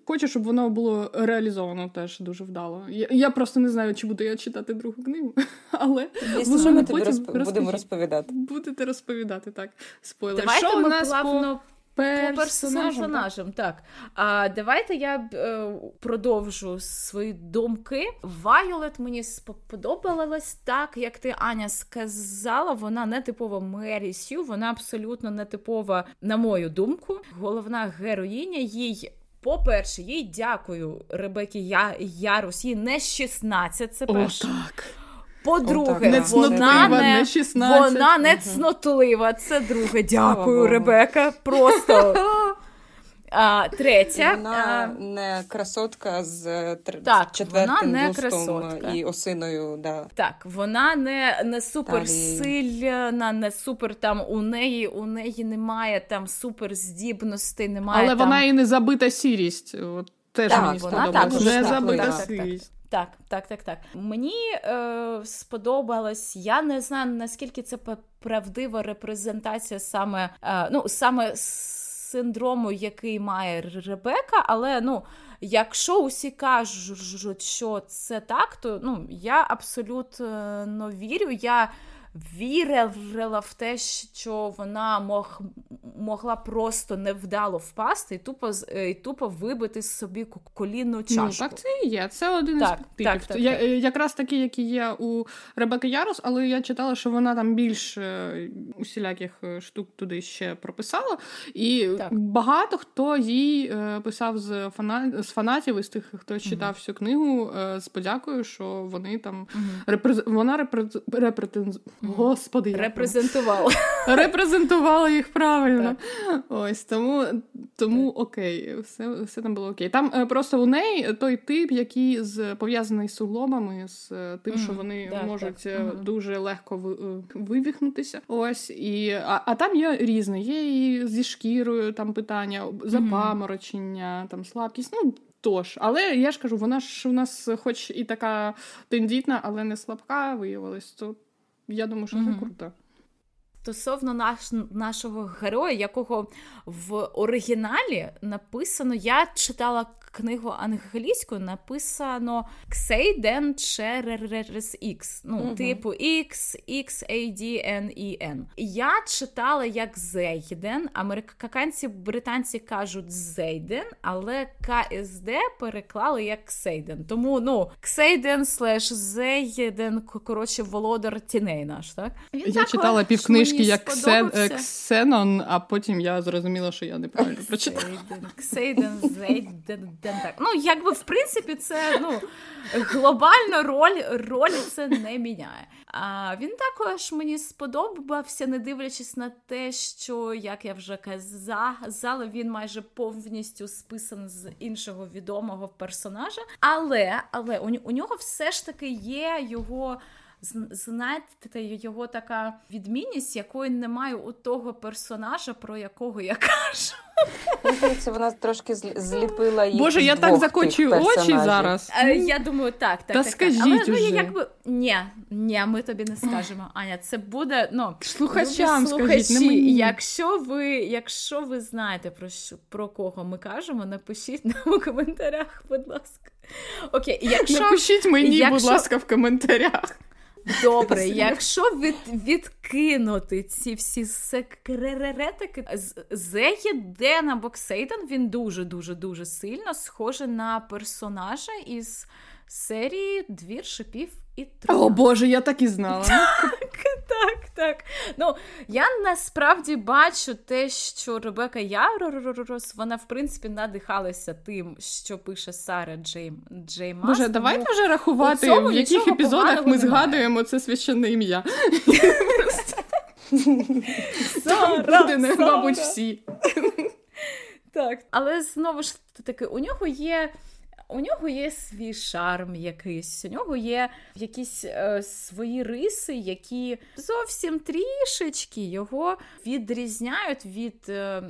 хочу, щоб воно було реалізовано теж дуже вдало. Я я просто не знаю, чи буду я читати другу книгу, (laughs) але Звісно, що ми тобі розп... будемо розповідати. Будете розповідати так. Спойлер. Давайте що ми у нас плавно по персонажем. персонажем. Так. А давайте я е, продовжу свої думки. Вайолет мені сподобалась так, як ти Аня сказала. Вона не типова Мері Сью, вона абсолютно не типова, на мою думку. Головна героїня їй. По-перше, їй дякую Ребекі Я Ярус, їй не 16, це перше. О, так. По-друге, вона не, не вона не цнотлива. Це друге. Дякую, Ребека. Просто. (laughs) А, Третя вона а... не красотка з тр... так, четвертим вона бюстом і осиною. Да. Так, вона не не суперсильна, не супер там у неї у неї немає там суперздібностей, немає. Але там... вона і не забита сірість. От Теж так, мені вона так, не забита сирість. Так, так, так, так. Мені е, сподобалось, я не знаю наскільки це правдива репрезентація саме е, ну, саме синдрому, який має Ребека, але ну. Якщо усі кажуть, що це так, то ну я абсолютно вірю. Я вірила в те, що вона мог, могла просто невдало впасти і тупо і тупо вибити собі колінну ну, чашку. Ну, Так це і є. Це один так, із типів. Так, так, я, так. Якраз такі, які є у Ребеки Ярос, але я читала, що вона там більш е, усіляких е, штук туди ще прописала. І багато хто їй е, писав з фана... з фанатів із тих, хто читав всю книгу, з подякою, що вони там mm репрез... вона репрез... репрез... Господи, репрезентувала. (laughs) Репрезентувала їх правильно. Так. Ось тому тому окей, все все там було окей. Там е, просто у неї той тип, який з пов'язаний з суглобами, з е, тим, mm, що вони так, можуть так. Mm. дуже легко вивіхнутися. Ось і а, а там є різне. Є і зі шкірою там питання, запаморочення, там слабкість. Ну Тож, але я ж кажу, вона ж у нас, хоч і така тендітна, але не слабка, виявилась. То я думаю, що це круто. Стосовно наш, нашого героя, якого в оригіналі написано, я читала книгу англійською написано Ксейден через X. Ну, угу. типу X, X, A, D, N, E, N. Я читала як Зейден. Американці, британці кажуть Зейден, але КСД переклали як Ксейден. Тому ну, Ксейден слеш Зейден, коротше, володар тіней наш. так? Він я читала півкнижки як Ксенон, а потім я зрозуміла, що я неправильно прочитала. Ксейден, Зейден, так. Ну, якби в принципі, це ну, глобально роль роль це не міняє. А він також мені сподобався, не дивлячись на те, що, як я вже казала, він майже повністю списан з іншого відомого персонажа. Але але у, у нього все ж таки є його знаєте, його така відмінність, якої немає у того персонажа, про якого я кажу. Здається, вона трошки зліпила їх. Боже, я так закочую очі зараз. Е, я думаю, так, так. Та так, скажіть так. Але ну, якби ні, ні, ми тобі не скажемо. Аня, це буде ну слухачам. скажіть, не мені. Якщо ви, якщо ви знаєте про що про кого ми кажемо, напишіть нам у коментарях, будь ласка. Окей, якщо напишіть мені, якщо... будь ласка, в коментарях. Добре, якщо від, відкинути ці всі секретики, Зеї Дена Боксейден, він дуже-дуже дуже сильно схожий на персонажа із серії Двір шипів і труна. О Боже, я так і знала. Так, так, так. Ну, я насправді бачу те, що Ребека Ярос, вона, в принципі, надихалася тим, що пише Сара Джей, Джей Мас. Боже, давайте вже рахувати, в яких епізодах ми згадуємо це священне ім'я. Сара, мабуть, всі. Так, але знову ж таки, у нього є у нього є свій шарм якийсь, у нього є якісь е, свої риси, які зовсім трішечки його відрізняють від е,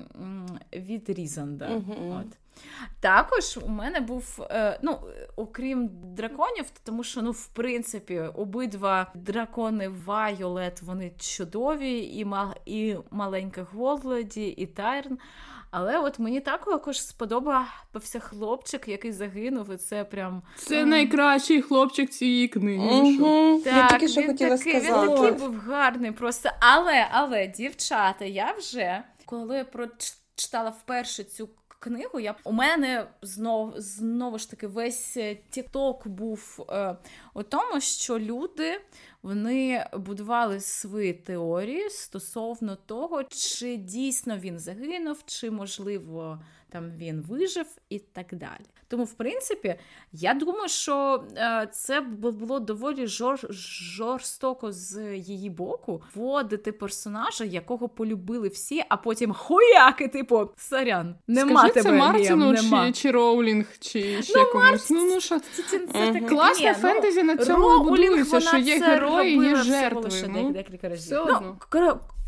від Різанда. Uh-huh. От. Також у мене був, е, ну, окрім драконів, тому що, ну, в принципі, обидва дракони Вайолет, вони чудові, і і маленька Голоді, і Тайрн. Але от мені також сподобався хлопчик, який загинув, і це прям це найкращий хлопчик цієї книги. Угу. Так, Я тільки що хотіла такий, сказати. Він такий був гарний просто. Але, але, дівчата, я вже коли прочитала вперше цю. Книгу я у мене знов знову ж таки весь тікток був е, у тому, що люди вони будували свої теорії стосовно того, чи дійсно він загинув, чи можливо там він вижив і так далі. Тому, в принципі, я думаю, що е, це було доволі жор, жорстоко з її боку вводити персонажа, якого полюбили всі, а потім хуяки, типу, сорян, нема Скажи, тебе, це Мартіну, нема. Чи, чи Роулінг, чи ще ну, комусь. Ну, ну, що... це, це, це Класне ну, фентезі на цьому будується, що є герої, є жертви. Ну, декілька разів. Ну,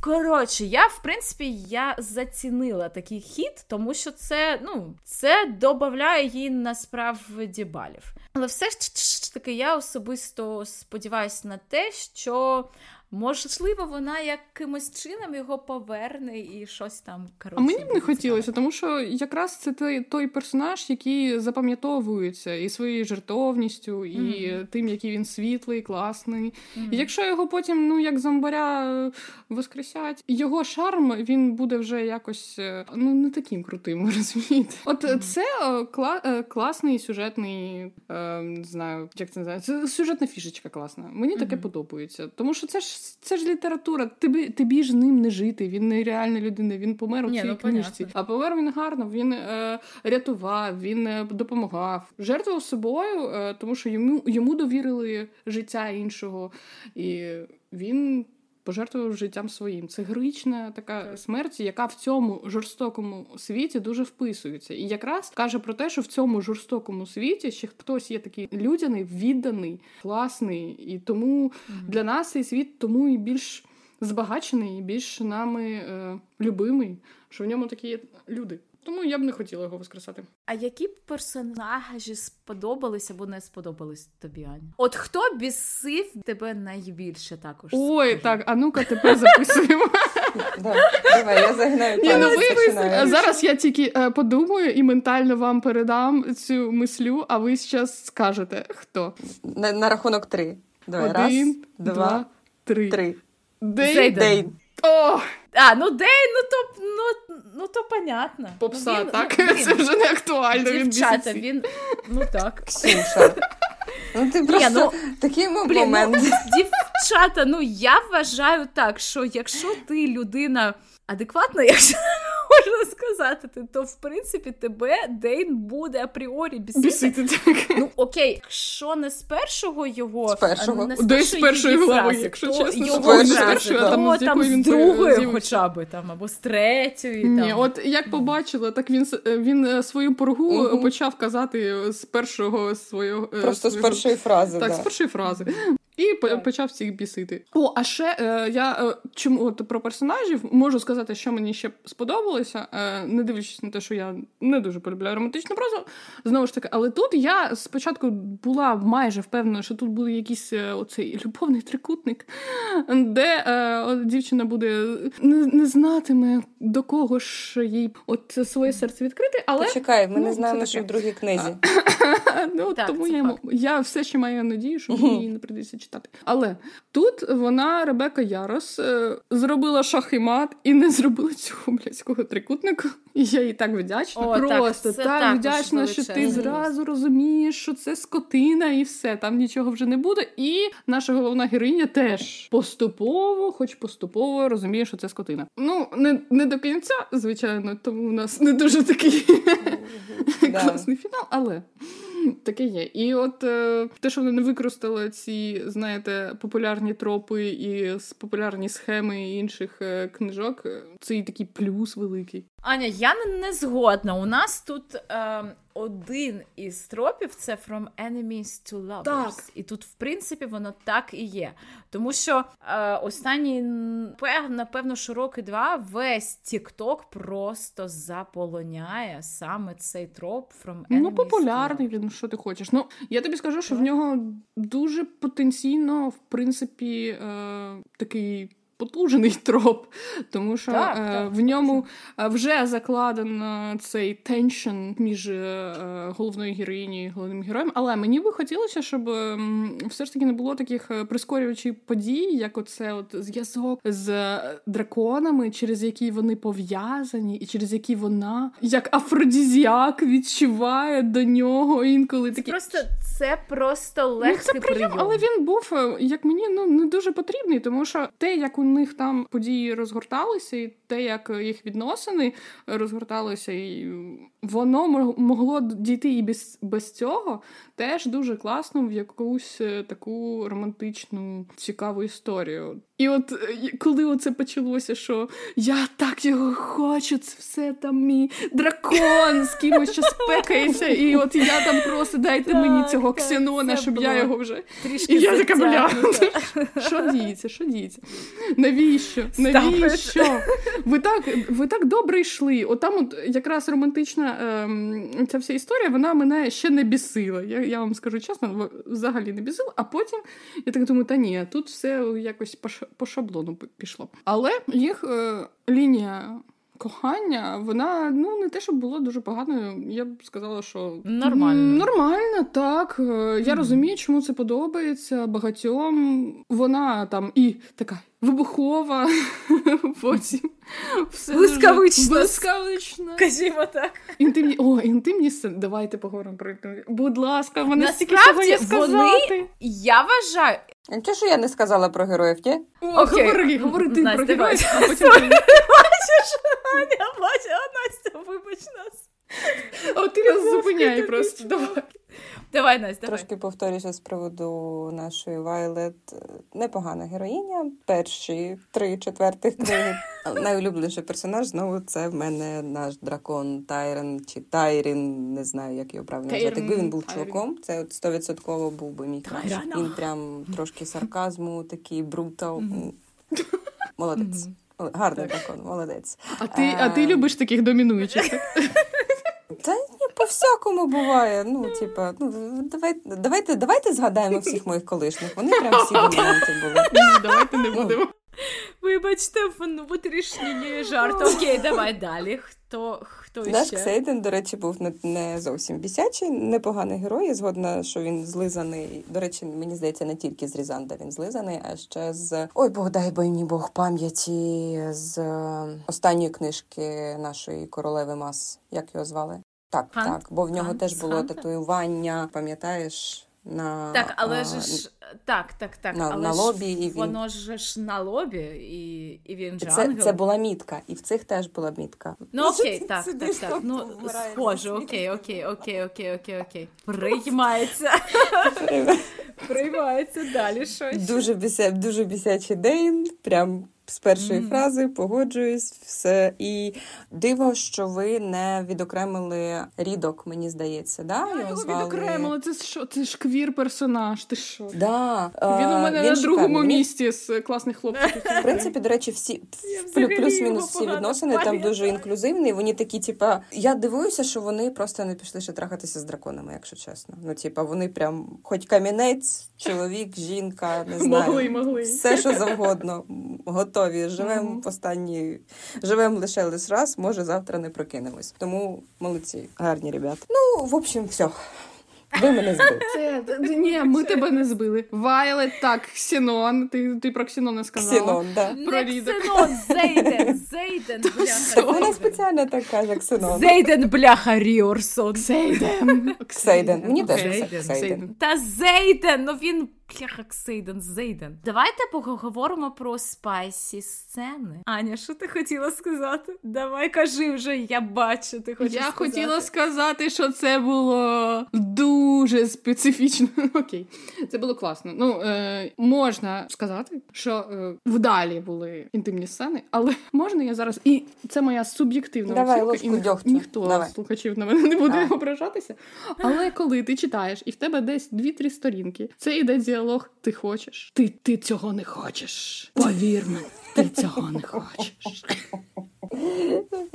Коротше, я в принципі я зацінила такий хід, тому що це ну, це додає їй насправді балів. Але все ж таки, я особисто сподіваюся на те, що Можливо, вона якимось чином його поверне і щось там коротше, А мені б не хотілося, тому що якраз це той той персонаж, який запам'ятовується і своєю жертовністю, і mm-hmm. тим, який він світлий, класний. Mm-hmm. І якщо його потім, ну як зомбаря е, воскресять, його шарм він буде вже якось е, ну не таким крутим, (laughs) розумієте? От mm-hmm. це кла- класний сюжетний, е, не знаю, як це називається, сюжетна фішечка класна. Мені таке подобається, тому що це ж це ж література. Тобі тобі ж ним не жити. Він не реальна людина. Він помер у цій ну, книжці. А помер він гарно. Він е, рятував, він е, допомагав, жертвував собою, е, тому що йому йому довірили життя іншого, і він пожертвував життям своїм. Це героїчна така смерть, яка в цьому жорстокому світі дуже вписується. І якраз каже про те, що в цьому жорстокому світі ще хтось є такий людяний, відданий, класний. І тому mm для нас цей світ тому і більш збагачений, і більш нами е, любимий, що в ньому такі є люди. Тому я б не хотіла його воскресати. А які персонажі сподобались або не сподобались тобі, Аня? От хто бісив тебе найбільше також? Ой, скажи. так, а ну-ка тепер записуємо. (laughs) Давай, я загинаю. Ну зараз я тільки е, подумаю і ментально вам передам цю мислю, а ви зараз скажете хто? На рахунок три. Давай, раз, два, три. Дейн. О! А, ну де, ну то ну, ну то понятно. Попса, ну, він, так? Ну, він, Це вже не актуально. Дівчата, він, він ну так. Ксюша. Ну ти просто ну, такий блін, момент. Ну, (laughs) дівчата, ну я вважаю так, що якщо ти людина адекватна, якщо можна сказати, то в принципі тебе Дейн буде апріорі бісити. Бісити, так. Ну окей, якщо не з першого його з першого не з першої, з першої глави, якщо то чесно, його з першої, то там, там з другої, хоча б там або з третьої. Ні, там. от як побачила, так він він е, свою поргу угу. почав казати з першого свого просто свого, з першої фрази. Так, да. з першої фрази. І так. почав всіх бісити. О, а ще е, я е, чому от про персонажів можу сказати, що мені ще сподобалося, е, не дивлячись на те, що я не дуже полюбляю романтичну прозу. Знову ж таки, але тут я спочатку була майже впевнена, що тут буде якийсь е, оцей любовний трикутник, де е, дівчина буде не, не знатиме до кого ж їй от своє серце відкрити. Але Почекай, ми ну, не знаємо, що в другій книзі. (laughs) ну, так, Тому я, я все ще маю надію, що мені (laughs) не прийдеться читати. Але тут вона, Ребека Ярос, е, зробила шах і мат і не зробила цього блядського трикутника. І я їй так вдячна. О, Просто так, так вдячна, що ти зразу розумієш, що це скотина, і все, там нічого вже не буде. І наша головна героїня теж поступово, хоч поступово розуміє, що це скотина. Ну, не не до кінця, звичайно, тому у нас не дуже такий (laughs) класний фінал, але. (clears throat) Таке є. І от е, те, що вони не використали ці, знаєте, популярні тропи і популярні схеми інших е, книжок, е, це і такий плюс великий. Аня, я не згодна. У нас тут е, один із тропів це From Enemies to Lovers. Так. І тут, в принципі, воно так і є. Тому що е, останній, напевно, що роки два весь TikTok просто заполоняє саме цей троп From Enemies Ну, популярний він, що ти хочеш. Ну, я тобі скажу, що в нього дуже потенційно, в принципі, е, такий потужний (laughs) троп, тому що так, е, так, в ньому так. вже закладено цей теншн між е, головною героїнею і головним героєм. Але мені би хотілося, щоб е, все ж таки не було таких е, прискорюючих подій, як оце от зв'язок з драконами, через які вони пов'язані, і через які вона як афродізіак відчуває до нього інколи такі. Просто це просто легкий ну, це прийом, але він був як мені ну не дуже потрібний, тому що те, як у них там події розгорталися, і те, як їх відносини розгорталися, і воно могло дійти і без, без цього, теж дуже класно в якусь е, таку романтичну цікаву історію. І от е, коли оце почалося, що я так його хочу, це все там мій дракон з кимось що спекається, і от я там просто дайте мені цього ксенона, щоб я його вже. Трішки І я така бля. Що діється? Що діється? Навіщо? Навіщо? Ви так ви так добре йшли. От там от якраз романтична ем, ця вся історія, вона мене ще не бісила. Я я вам скажу чесно, взагалі не бісила, а потім я так думаю, та ні, тут все якось по, по шаблону пішло. Але їх е, лінія. Кохання, вона ну не те, щоб було дуже поганою. Я б сказала, що нормально. Нормально, так. Е, я mm. розумію, чому це подобається багатьом. Вона там і така вибухова, (laughs) потім все блискавично. блискавично. Кажімо так. Інтимні... О, інтимні сцени. Давайте поговоримо про інтимні. Будь ласка, мене стільки є сказати. Вони, я вважаю. Нічого, що я не сказала про героїв, ні? О, Окей. Говори, говори ти Настя, про героїв, а потім... Бачиш, Аня, бачиш, Настя, вибач нас. О, ти нас зупиняй просто, давай. Давай, Настя, Трошки повторюся з приводу нашої Вайлет. Непогана героїня. Перші три четвертих книги. Найулюбленіший персонаж знову це в мене наш дракон Тайрен чи Тайрін. Не знаю, як його правильно назвати. Якби він був чуваком, це от стовідсотково був би мій краш. Він прям трошки сарказму, такий брутал. Молодець. Гарний дракон, молодець. А ти, а ти любиш таких домінуючих? (laughs) Та ні, по всякому буває. Ну, типа, ну давайте, давайте, давайте згадаємо всіх моїх колишніх. Вони прям всі (laughs) домінанти були. Ні, давайте не будемо. Вибачте, внутрішній жарт. Окей, давай далі. Хто хто Наш ще? Ксейден, до речі, був не, не зовсім бісячий, непоганий герой. Я згодна, що він злизаний. До речі, мені здається, не тільки з Різанда він злизаний, а ще з ой, Бог дай бо мені Бог пам'яті з е, останньої книжки нашої королеви Мас. Як його звали? Так, Хан? так, бо в нього Хан? теж було татуювання, пам'ятаєш? На, Так, але а, ж так, так, так. На, але на лобі, ж, і він... воно ж на лобі, і і він же це, це була мітка, і в цих теж була мітка. Ну окей, так, так, так. Ну, схоже, окей, окей, окей, окей, окей, окей. (laughs) Приймається. Приймається далі щось. Дуже біся, дуже бісячий день, прям з першої mm-hmm. фрази погоджуюсь, все. І диво, що ви не відокремили рідок, мені здається. да? Я його звали... відокремили. Це що? Це ж квір персонаж. Ти що? Да. Він у мене він на другому місці з класних хлопців. В принципі, до речі, всі плюс-мінус всі відносини там дуже інклюзивні. Вони такі, типа, я дивуюся, що вони просто не пішли ще трахатися з драконами, якщо чесно. Ну, типа, вони прям, хоч камінець, чоловік, жінка, не знаю, могли, могли. все, що завгодно, готові. Живемо mm-hmm. останні, живемо лише лише раз, може завтра не прокинемось. Тому молодці, гарні ребята. Ну, в общем, все. Ви мене збили. (laughs) Це, Ні, ми тебе не збили. Вайлет, так, Ксенон. Ти ти про Ксенона сказала. Ксенон, да. Про не Ксенон, Зейден, (laughs) Зейден, бляха. Вона спеціально так каже, Ксенон. Зейден, бляха, Ріорсон. Зейден. Ксейден. Мені теж Ксейден. Та Зейден, ну він Пляха Ксейден, Зейден. Давайте поговоримо про spicy сцени. Аня, що ти хотіла сказати? Давай кажи вже, я бачу. ти хочеш Я сказати. хотіла сказати, що це було дуже специфічно. (laughs) Окей, це було класно. Ну е, можна сказати, що е, вдалі були інтимні сцени, але можна я зараз. І це моя суб'єктивна Давай, оцінка, і ні, ніхто Давай. слухачів на мене не буде Давай. ображатися. Але коли ти читаєш і в тебе десь дві-три сторінки, це іде діалог Ти хочеш? Ти ти цього не хочеш. Повір мені, ти цього не хочеш.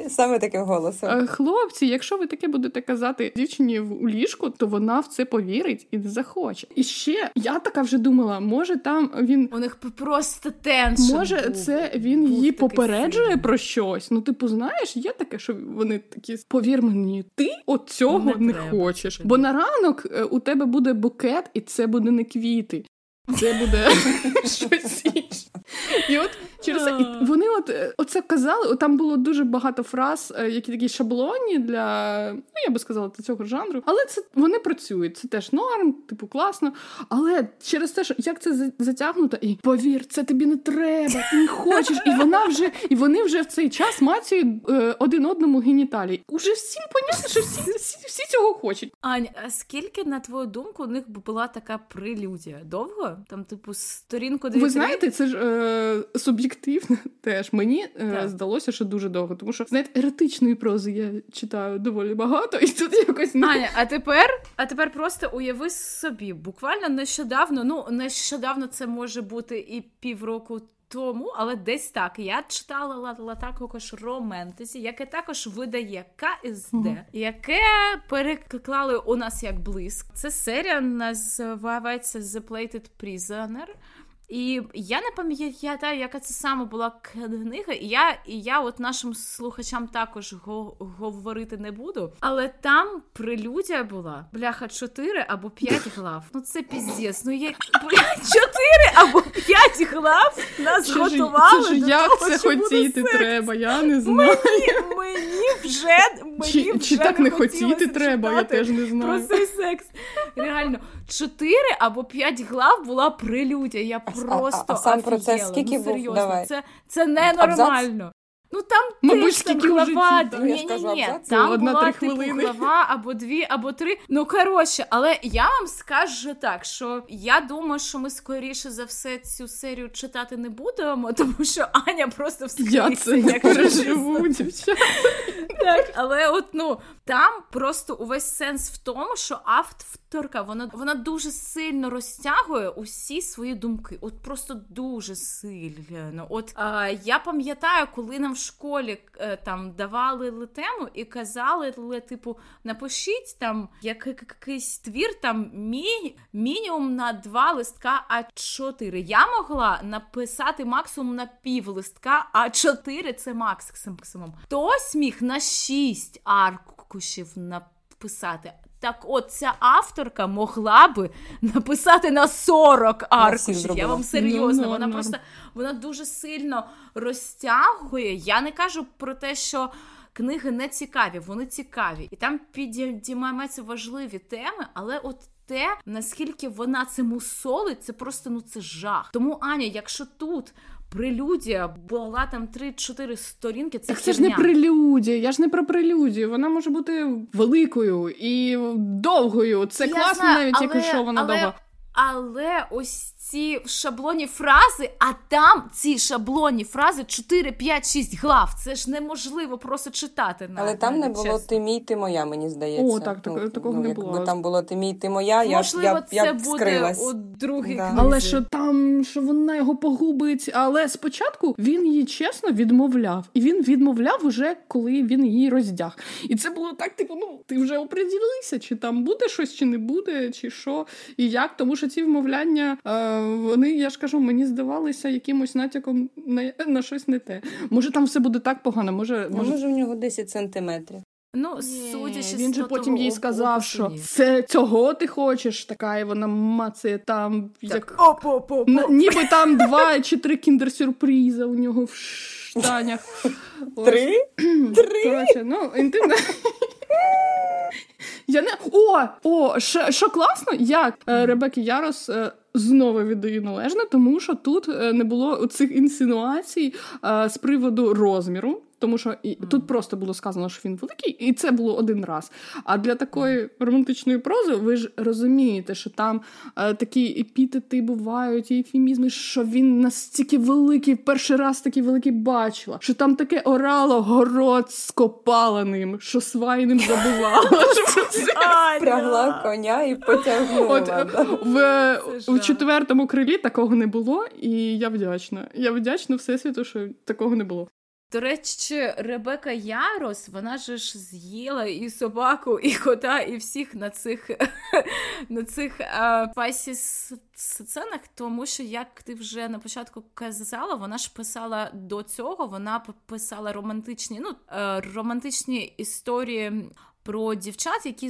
Саме таким голосом. Е, хлопці, якщо ви таке будете казати дівчині у ліжку, то вона в це повірить і не захоче. І ще я така вже думала, може там він у них просто теншн Може, був. це він був її попереджує сильний. про щось. Ну, типу, знаєш, є таке, що вони такі повір мені, ти от цього не, не хочеш. Бо на ранок е, у тебе буде букет, і це буде не квіти. Це буде (laughs) щось інше. І от через це і вони от е, оце казали. Там було дуже багато фраз, е, які такі шаблонні для ну я би сказала для цього жанру. Але це вони працюють. Це теж норм, типу класно. Але через те, що як це затягнуто, і повір, це тобі не треба, ти не хочеш. І вона вже, і вони вже в цей час мацюють е, один одному геніталії. Уже всім понятно, що всі, всі, всі цього хочуть. Ань, а скільки на твою думку у них була така прелюдія? Довго? Там, типу, сторінку Ви знаєте, це ж е, суб'єктивно (laughs) теж мені е, здалося, що дуже довго, тому що знаєте, еретичної прози я читаю доволі багато, (laughs) і тут якось не... Аня, а тепер, а тепер просто уяви собі, буквально нещодавно, ну нещодавно це може бути і півроку тому, але десь так. Я читала також романтезі, яке також видає КСД, mm-hmm. яке переклали у нас як блиск. Це серія називається The Plated Prisoner. І я не пам'ятаю, яка це саме була книга, і я і я от нашим слухачам також го- говорити не буду. Але там прелюдія була бляха 4 або 5 (laughs) глав. Ну це піздець. Ну є чотири або 5 глав нас це готували. Це ж до як того, це хотіти треба, я не знаю. Мені, мені вже мені чи, вже чи так не хотіти треба, я теж не знаю. Про цей секс. Реально, 4 або 5 глав була прелюдія. Я просто а, а сам офігела. про це скільки ну, був? Давай. Це це ненормально. Ну там Мабуть, теж там глава. Ні-ні-ні, там Одна, була типу хвилини. глава або дві, або три. Ну коротше, але я вам скажу так, що я думаю, що ми скоріше за все цю серію читати не будемо, (laughs) тому що Аня просто вскриться. Я це не переживу, дівчата. (laughs) Так, але от ну там просто увесь сенс в тому, що авторка вона вона дуже сильно розтягує усі свої думки. От просто дуже сильно. От а, я пам'ятаю, коли нам в школі е, там давали тему і казали, типу, напишіть там якийсь твір, там мі, мінімум на два листка А4. Я могла написати максимум на пів листка, А4 це максимум. Хтось міг на шість аркушів написати. Так, от ця авторка могла би написати на 40 аркушів. Я вам серйозно, ну, вона ну, просто вона дуже сильно розтягує. Я не кажу про те, що. Книги не цікаві, вони цікаві, і там підіймаються важливі теми, але от те, наскільки вона це мусолить, це просто ну це жах. Тому Аня, якщо тут прелюдія була там 3-4 сторінки. Це так це ж не прелюдія. Я ж не про прелюдію. Вона може бути великою і довгою. Це Я класно, знаю, навіть але, якщо вона але, довга. Але ось ці шаблонні фрази, а там ці шаблонні фрази 4, 5, 6 глав. Це ж неможливо просто читати. Але навіть, там не було чесно. ти мій, ти моя, мені здається. О, так, ну, такого ну, не якби було. там було ти мій, ти моя, Можливо, я б я, це я б буде у другій Да. книзі. Але що там, що вона його погубить. Але спочатку він її чесно відмовляв, і він відмовляв уже, коли він її роздяг. І це було так: типу, ну ти вже оприділися, чи там буде щось, чи не буде, чи що, і як. Тому що ці вмовляння, е, вони, я ж кажу, мені здавалися якимось натяком на, на щось не те. Може, там все буде так погано, може, Ну, може. може, в нього 10 сантиметрів. Ну, судячи він же того потім їй сказав, що ні. це цього ти хочеш, така, і вона мацає там як. Так, оп, оп, оп, Н- ніби там два чи три кіндер-сюрприза у нього в штанях. (laughs) Три? (clears throat) Три? Коротше, ну, інтимно. (laughs) Я не... О, о, що, класно, як е, Ребекі Ярос е, знову віддаю належне, тому що тут е, не було цих інсинуацій е, з приводу розміру. Тому що і, Мгм. тут просто було сказано, що він великий, і це було один раз. А для такої романтичної прози ви ж розумієте, що там е, такі епітети бувають, і ефемізми, що він настільки великий, перший раз такий великий бачила, що там таке орало город з копаленим, що свайним забувала. (laughs) що! Прягла коня і потягнула. От е, в, в четвертому крилі такого не було, і я вдячна. Я вдячна Всесвіту, що такого не було. До речі, Ребека Ярос, вона ж з'їла і собаку, і кота, і всіх на цих (laughs) на цих е, spicy с- сценах, тому що, як ти вже на початку казала, вона ж писала до цього, вона писала романтичні, ну, е, романтичні історії про дівчат, які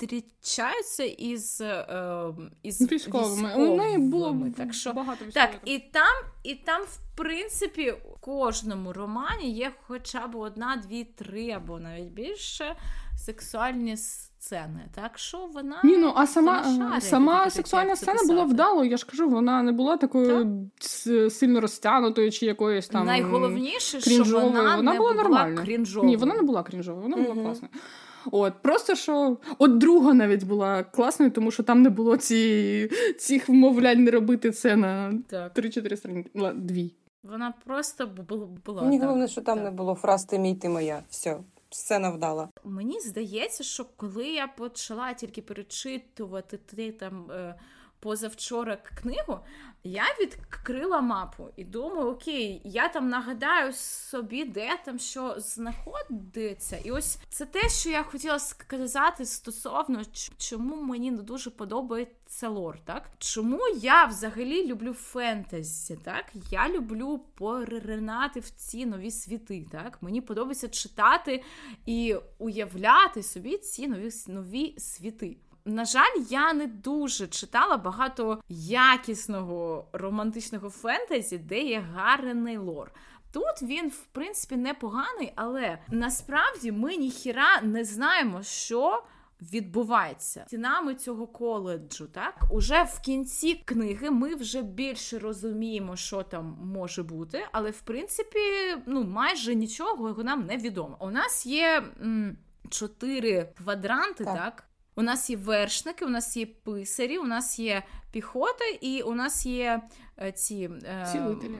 зустрічаються із, е, із Військовими. У неї було так що багато так, і там, і там, в принципі, у кожному романі є хоча б одна, дві, три або навіть більше сексуальні сцени. Так що вона Ні, ну а сама, сама сексуальна сцена була писати. вдалою. Я ж кажу, вона не була такою с- сильно розтягнутою чи якоюсь там найголовніше, що вона, Вона не була була нормальна. крінжовою. Ні, вона не була крінжовою, вона була класна. От, просто що от друга навіть була класною, тому що там не було ці, цих вмовлянь не робити це на 3-4 сторінки. Дві. Вона просто була. Мені головне, що там так. не було фраз ти мій, ти моя. Все. Сцена вдала. Мені здається, що коли я почала тільки перечитувати ти там е, позавчора книгу, я відкрила мапу і думаю, окей, я там нагадаю собі, де там що знаходиться. І ось це те, що я хотіла сказати стосовно чому мені не дуже подобається лор, так? Чому я взагалі люблю фентезі, так? Я люблю поринати в ці нові світи, так? Мені подобається читати і уявляти собі ці нові нові світи. На жаль, я не дуже читала багато якісного романтичного фентезі, де є гарний лор. Тут він, в принципі, непоганий, але насправді ми ніхіра не знаємо, що. Відбувається стінами цього коледжу, так уже в кінці книги ми вже більше розуміємо, що там може бути, але в принципі, ну майже нічого його нам не відомо. У нас є м, чотири квадранти, так. так у нас є вершники, у нас є писарі, у нас є піхота, і у нас є е, ці е, цілителі.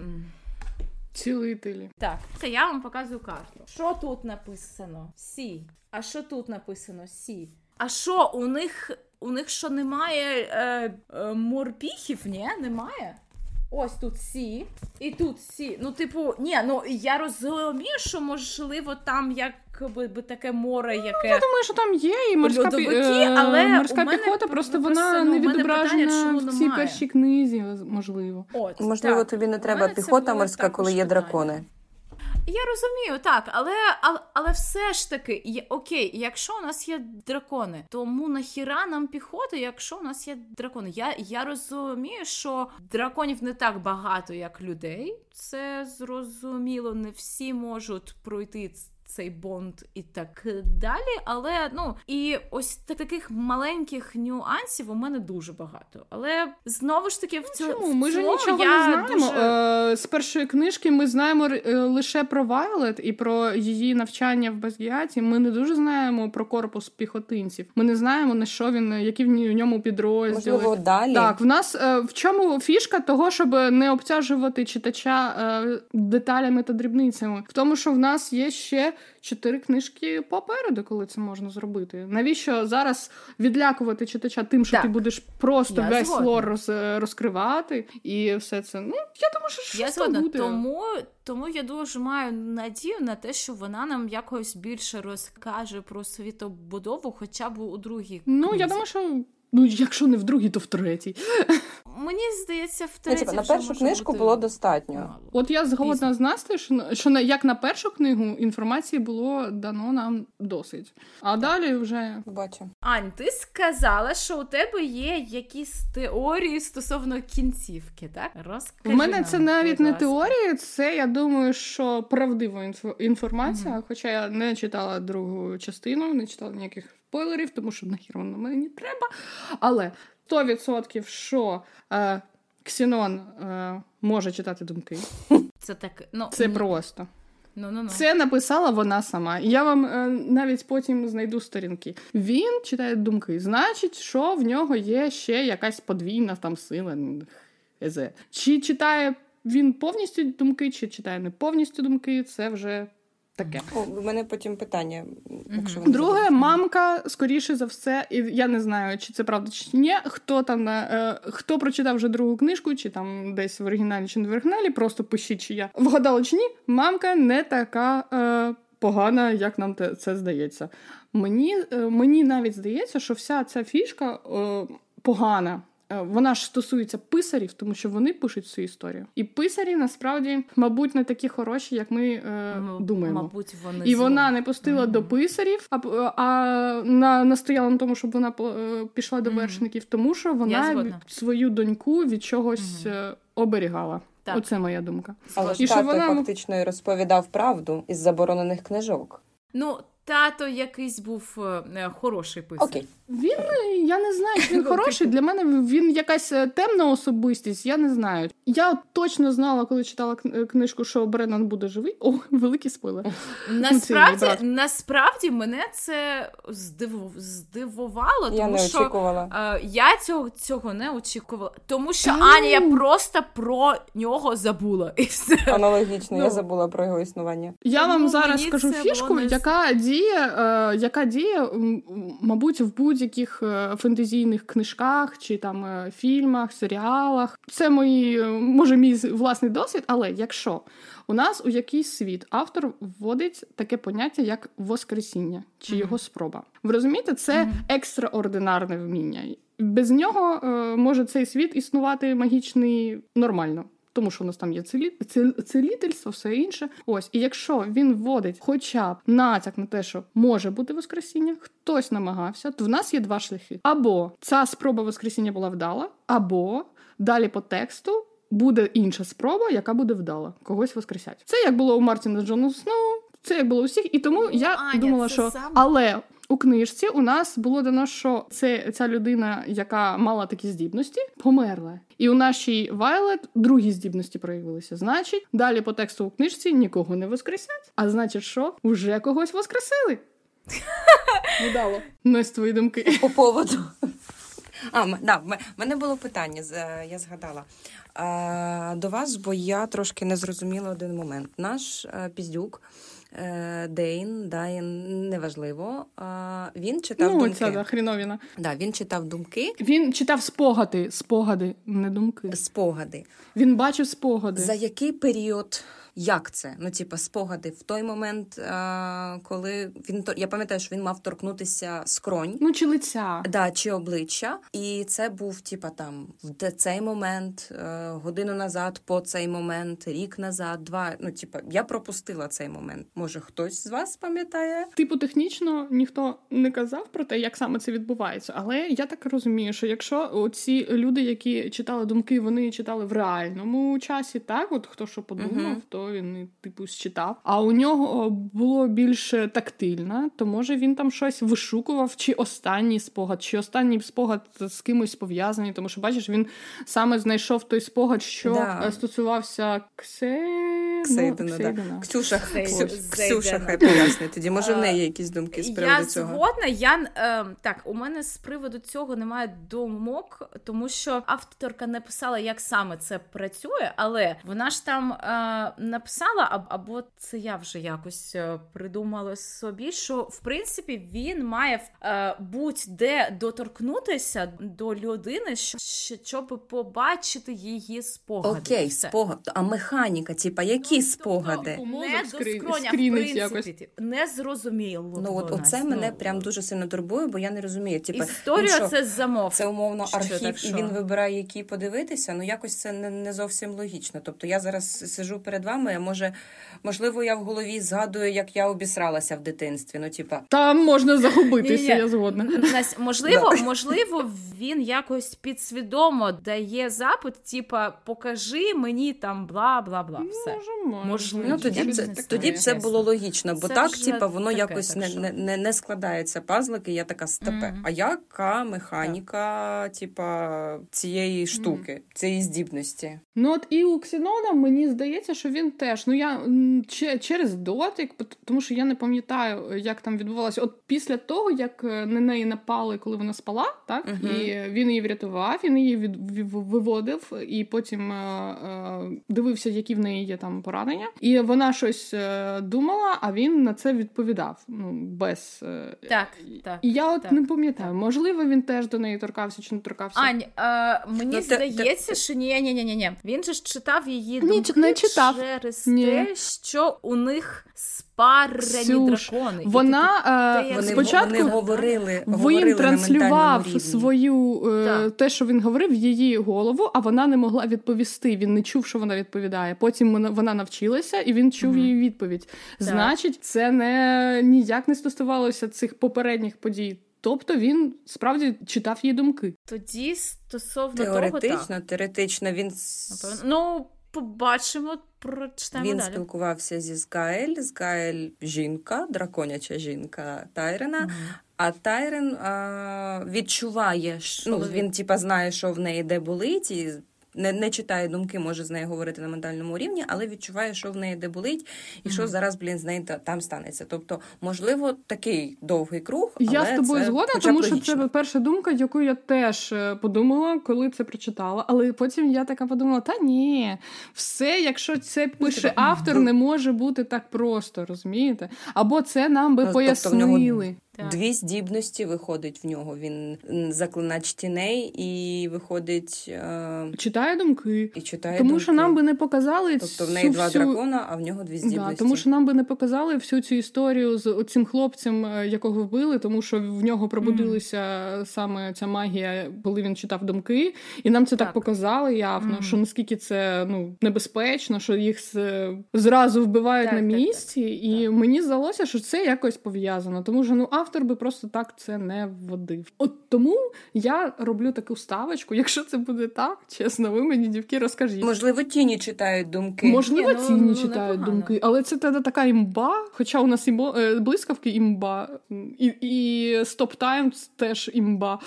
Цілителі. Так, це я вам показую карту. Що тут написано? Сі. А що тут написано? Сі. А що у них у них що немає е, е, морпіхів? Ні, немає? Ось тут сі, і тут сі. Ну, типу, ні, ну я розумію, що можливо там якби би таке море, яке. Ну, я думаю, що там є і морська Льодовики, е, але морська піхота, просто вона не відображена в цій першій книзі, можливо. От, Можливо, так. тобі не треба піхота морська, коли є дракони. Я розумію, так, але але, але все ж таки, є, окей, якщо у нас є дракони, тому нахіра нам піхоти, якщо у нас є дракони. Я я розумію, що драконів не так багато, як людей. Це зрозуміло, не всі можуть пройти цей бонд і так далі. Але ну і ось таких маленьких нюансів у мене дуже багато. Але знову ж таки, в цьому Чому? ми ж нічого я не знаємо. Дуже... Е, з першої книжки ми знаємо е, лише про Вайлет і про її навчання в Базгіаті. Ми не дуже знаємо про корпус піхотинців. Ми не знаємо на що він, які в ньому підрозділи. Можливо, далі так. В нас е, в чому фішка того, щоб не обтяжувати читача деталями та дрібницями, в тому, що в нас є ще чотири книжки попереду, коли це можна зробити. Навіщо зараз відлякувати читача тим, що так. ти будеш просто я весь згодна. лор роз, розкривати і все це? Ну я думаю, що я згодна. буде. Тому тому я дуже маю надію на те, що вона нам якось більше розкаже про світобудову, хоча б у другій. Ну книзі. я думаю, що Ну, якщо не в другій, то в третій. Мені здається, в третій. на першу книжку бути... було достатньо. Мало. От я згодна з Настею, що, що як на першу книгу інформації було дано нам досить. А далі вже бачу. Ань, ти сказала, що у тебе є якісь теорії стосовно кінцівки, так? Розкажи У мене нам, це навіть не теорії, це я думаю, що правдива інформація. Угу. Хоча я не читала другу частину, не читала ніяких спойлерів, тому що нахер воно мені треба. Але 100% що е, Ксінон е, може читати думки. Це так, ну, це просто. Ну, ну, ну. Це написала вона сама. Я вам е, навіть потім знайду сторінки. Він читає думки. Значить, що в нього є ще якась подвійна там сила. Чи читає він повністю думки, чи читає не повністю думки, це вже Таке у мене потім питання. Якщо Друге, мамка, скоріше за все, і я не знаю, чи це правда чи ні. Хто там е, хто прочитав вже другу книжку, чи там десь в оригіналі, чи не в оригіналі, просто пишіть, чи я вгадала чи ні. Мамка не така е, погана, як нам те, це здається. Мені е, мені навіть здається, що вся ця фішка е, погана. Е, вона ж стосується писарів, тому що вони пишуть цю історію. І писарі насправді, мабуть, не такі хороші, як ми е, ну, думаємо. Мабуть, вони і вона не пустила mm-hmm. до писарів, а а на, настояла на тому, щоб вона е, пішла до mm-hmm. вершників, тому що вона свою доньку від чогось mm-hmm. оберігала. Так. Оце моя думка. Але ж тато вона... фактично і розповідав правду із заборонених книжок. Ну, тато якийсь був хороший писар. Окей. Він я не знаю, чи він (laughs) хороший. Для мене він якась е, темна особистість. Я не знаю. Я точно знала, коли читала е, книжку, що Бреннан буде живий. О, (laughs) великий спойлер. Насправді, насправді мене це здиву... здивувало, тому я не що очікувала. Е, я цього цього не очікувала. Тому що Та Аня я просто про нього забула. І все. Аналогічно, ну, я забула про його існування. Я тому вам зараз скажу фішку, не... яка діє, е, яка діє, мабуть, в будь-яких е, фентезійних книжках чи там е, фільмах, серіалах. Це мої, е, може, мій власний досвід, але якщо у нас у якийсь світ автор вводить таке поняття, як воскресіння чи його спроба. Ви розумієте, це екстраординарне вміння. Без нього може цей світ існувати магічний нормально тому що у нас там є целітельство, все інше. Ось, і якщо він вводить хоча б натяк на те, що може бути воскресіння, хтось намагався, то в нас є два шляхи: або ця спроба воскресіння була вдала, або далі по тексту. Буде інша спроба, яка буде вдала, когось воскресять. Це як було у Мартіна Джона Сноу, це як було у всіх, і тому ну, я Аня, думала, що сам... але у книжці у нас було дано, що це ця людина, яка мала такі здібності, померла. І у нашій Вайлет другі здібності проявилися. Значить, далі по тексту у книжці нікого не воскресять. А значить, що вже когось воскресили. (laughs) Удало. Не з твої думки. По поводу. А, да, в мене було питання, я згадала до вас, бо я трошки не зрозуміла один момент. Наш піздюк Е, Дейн, Дайн, неважливо. Він читав ну, думки. Ця, да, хріновіна. Да, Він читав думки. Він читав спогади, спогади, не думки. Спогади. Він бачив спогади. За який період як це? Ну, типа, спогади в той момент, а, коли він я пам'ятаю, що він мав торкнутися скронь, ну чи лиця, да, чи обличчя, і це був типа там в цей момент, е, годину назад, по цей момент, рік назад, два. Ну, типа, я пропустила цей момент. Може, хтось з вас пам'ятає? Типу, технічно ніхто не казав про те, як саме це відбувається, але я так розумію, що якщо ці люди, які читали думки, вони читали в реальному часі, так от хто що подумав, uh він типу считав. А у нього було більше тактильно, то може він там щось вишукував, чи останній спогад, чи останній спогад з кимось пов'язаний, тому що бачиш, він саме знайшов той спогад, що да. стосувався Ксе... Ксейдена, ну, да. Ксюша, Ксю... Ксюша хай пояснить. Тоді може в неї є якісь думки з приводу я цього. Я згодна. Я е, так, у мене з приводу цього немає думок, тому що авторка не писала, як саме це працює, але вона ж там е, написала, або це я вже якось е, придумала собі, що в принципі він має е, будь-де доторкнутися до людини, щоб побачити її спогади. Окей, спогад. А механіка, типа, які спогади? Не до скроня, в принципі, якось. не зрозуміло. Ну от оце мене прям дуже сильно турбує, бо я не розумію. Типа, Історія це замов. Це умовно архів, і він вибирає, які подивитися. Ну якось це не, не зовсім логічно. Тобто я зараз сижу перед вами думає. Може, можливо, я в голові згадую, як я обісралася в дитинстві. Ну, типа там можна загубитися, я згодна. Можливо, можливо, він якось підсвідомо дає запит, типа покажи мені там бла бла бла. Все можливо. Ну тоді це тоді б це було логічно, бо так, типа, воно якось не не, не складається пазлики. Я така степе. А яка механіка, типа цієї штуки, цієї здібності? Ну от і у Ксенона мені здається, що він теж. Ну я через дотик, тому що я не пам'ятаю, як там відбувалося. От після того, як е, на неї напали, коли вона спала, так uh-huh. і він її врятував, він її від, виводив, і потім е, е, дивився, які в неї є там поранення. І вона щось е, думала, а він на це відповідав. Ну без е, так, так. І я от так, не пам'ятаю, так. можливо, він теж до неї торкався чи не торкався. Ань, е, мені ну, здається, що ні, ні, ні, ні, ні. Він же ж читав її думки не читав. Через Ні. те, що у них спарені дракони. Вона е, спочатку вони говорили, він транслював свою е, те, що він говорив, в її голову, а вона не могла відповісти. Він не чув, що вона відповідає. Потім вона навчилася, і він чув угу. її відповідь. Так. Значить, це не ніяк не стосувалося цих попередніх подій. Тобто він справді читав її думки. Тоді стосовно теоретично, того, так. теоретично він ну побачимо, прочитаємо Він далі. спілкувався зі Згаель. Згаель жінка, драконяча жінка Тайрена. Mm-hmm. А Тайрен а, відчуває, що ну, він типа знає, що в неї де болить, і не не читає думки, може з нею говорити на ментальному рівні, але відчуває, що в неї де болить, і mm-hmm. що зараз, блін, з нею там станеться. Тобто, можливо, такий довгий круг. Але я з тобою згодна, тому що це перша думка, яку я теж е, подумала, коли це прочитала. Але потім я така подумала: та ні, все, якщо це ну, пише автор, не може бути так просто, розумієте? Або це нам би ну, пояснили. Тобто так. Дві здібності виходить в нього. Він заклинач тіней і виходить е... читає думки. І читає Тому думки. що нам би не показали. Тобто в неї два всю... дракона, а в нього дві здібності. Да, Тому що нам би не показали всю цю історію з цим хлопцем, е, якого вбили, тому що в нього пробудилася mm. саме ця магія, коли він читав думки, і нам це так, так показали явно, mm. що наскільки це ну небезпечно, що їх зразу вбивають так, на місці, так, і мені здалося, що це якось пов'язано, тому що ну автор би просто так це не вводив. От тому я роблю таку ставочку. Якщо це буде так, чесно, ви мені дівки розкажіть. Можливо, тіні читають думки. Можливо, Ні, ну, тіні ну, читають непогано. думки, але це тоді така імба. Хоча у нас імбо, е, блискавки імба, і і Stop Time теж імба.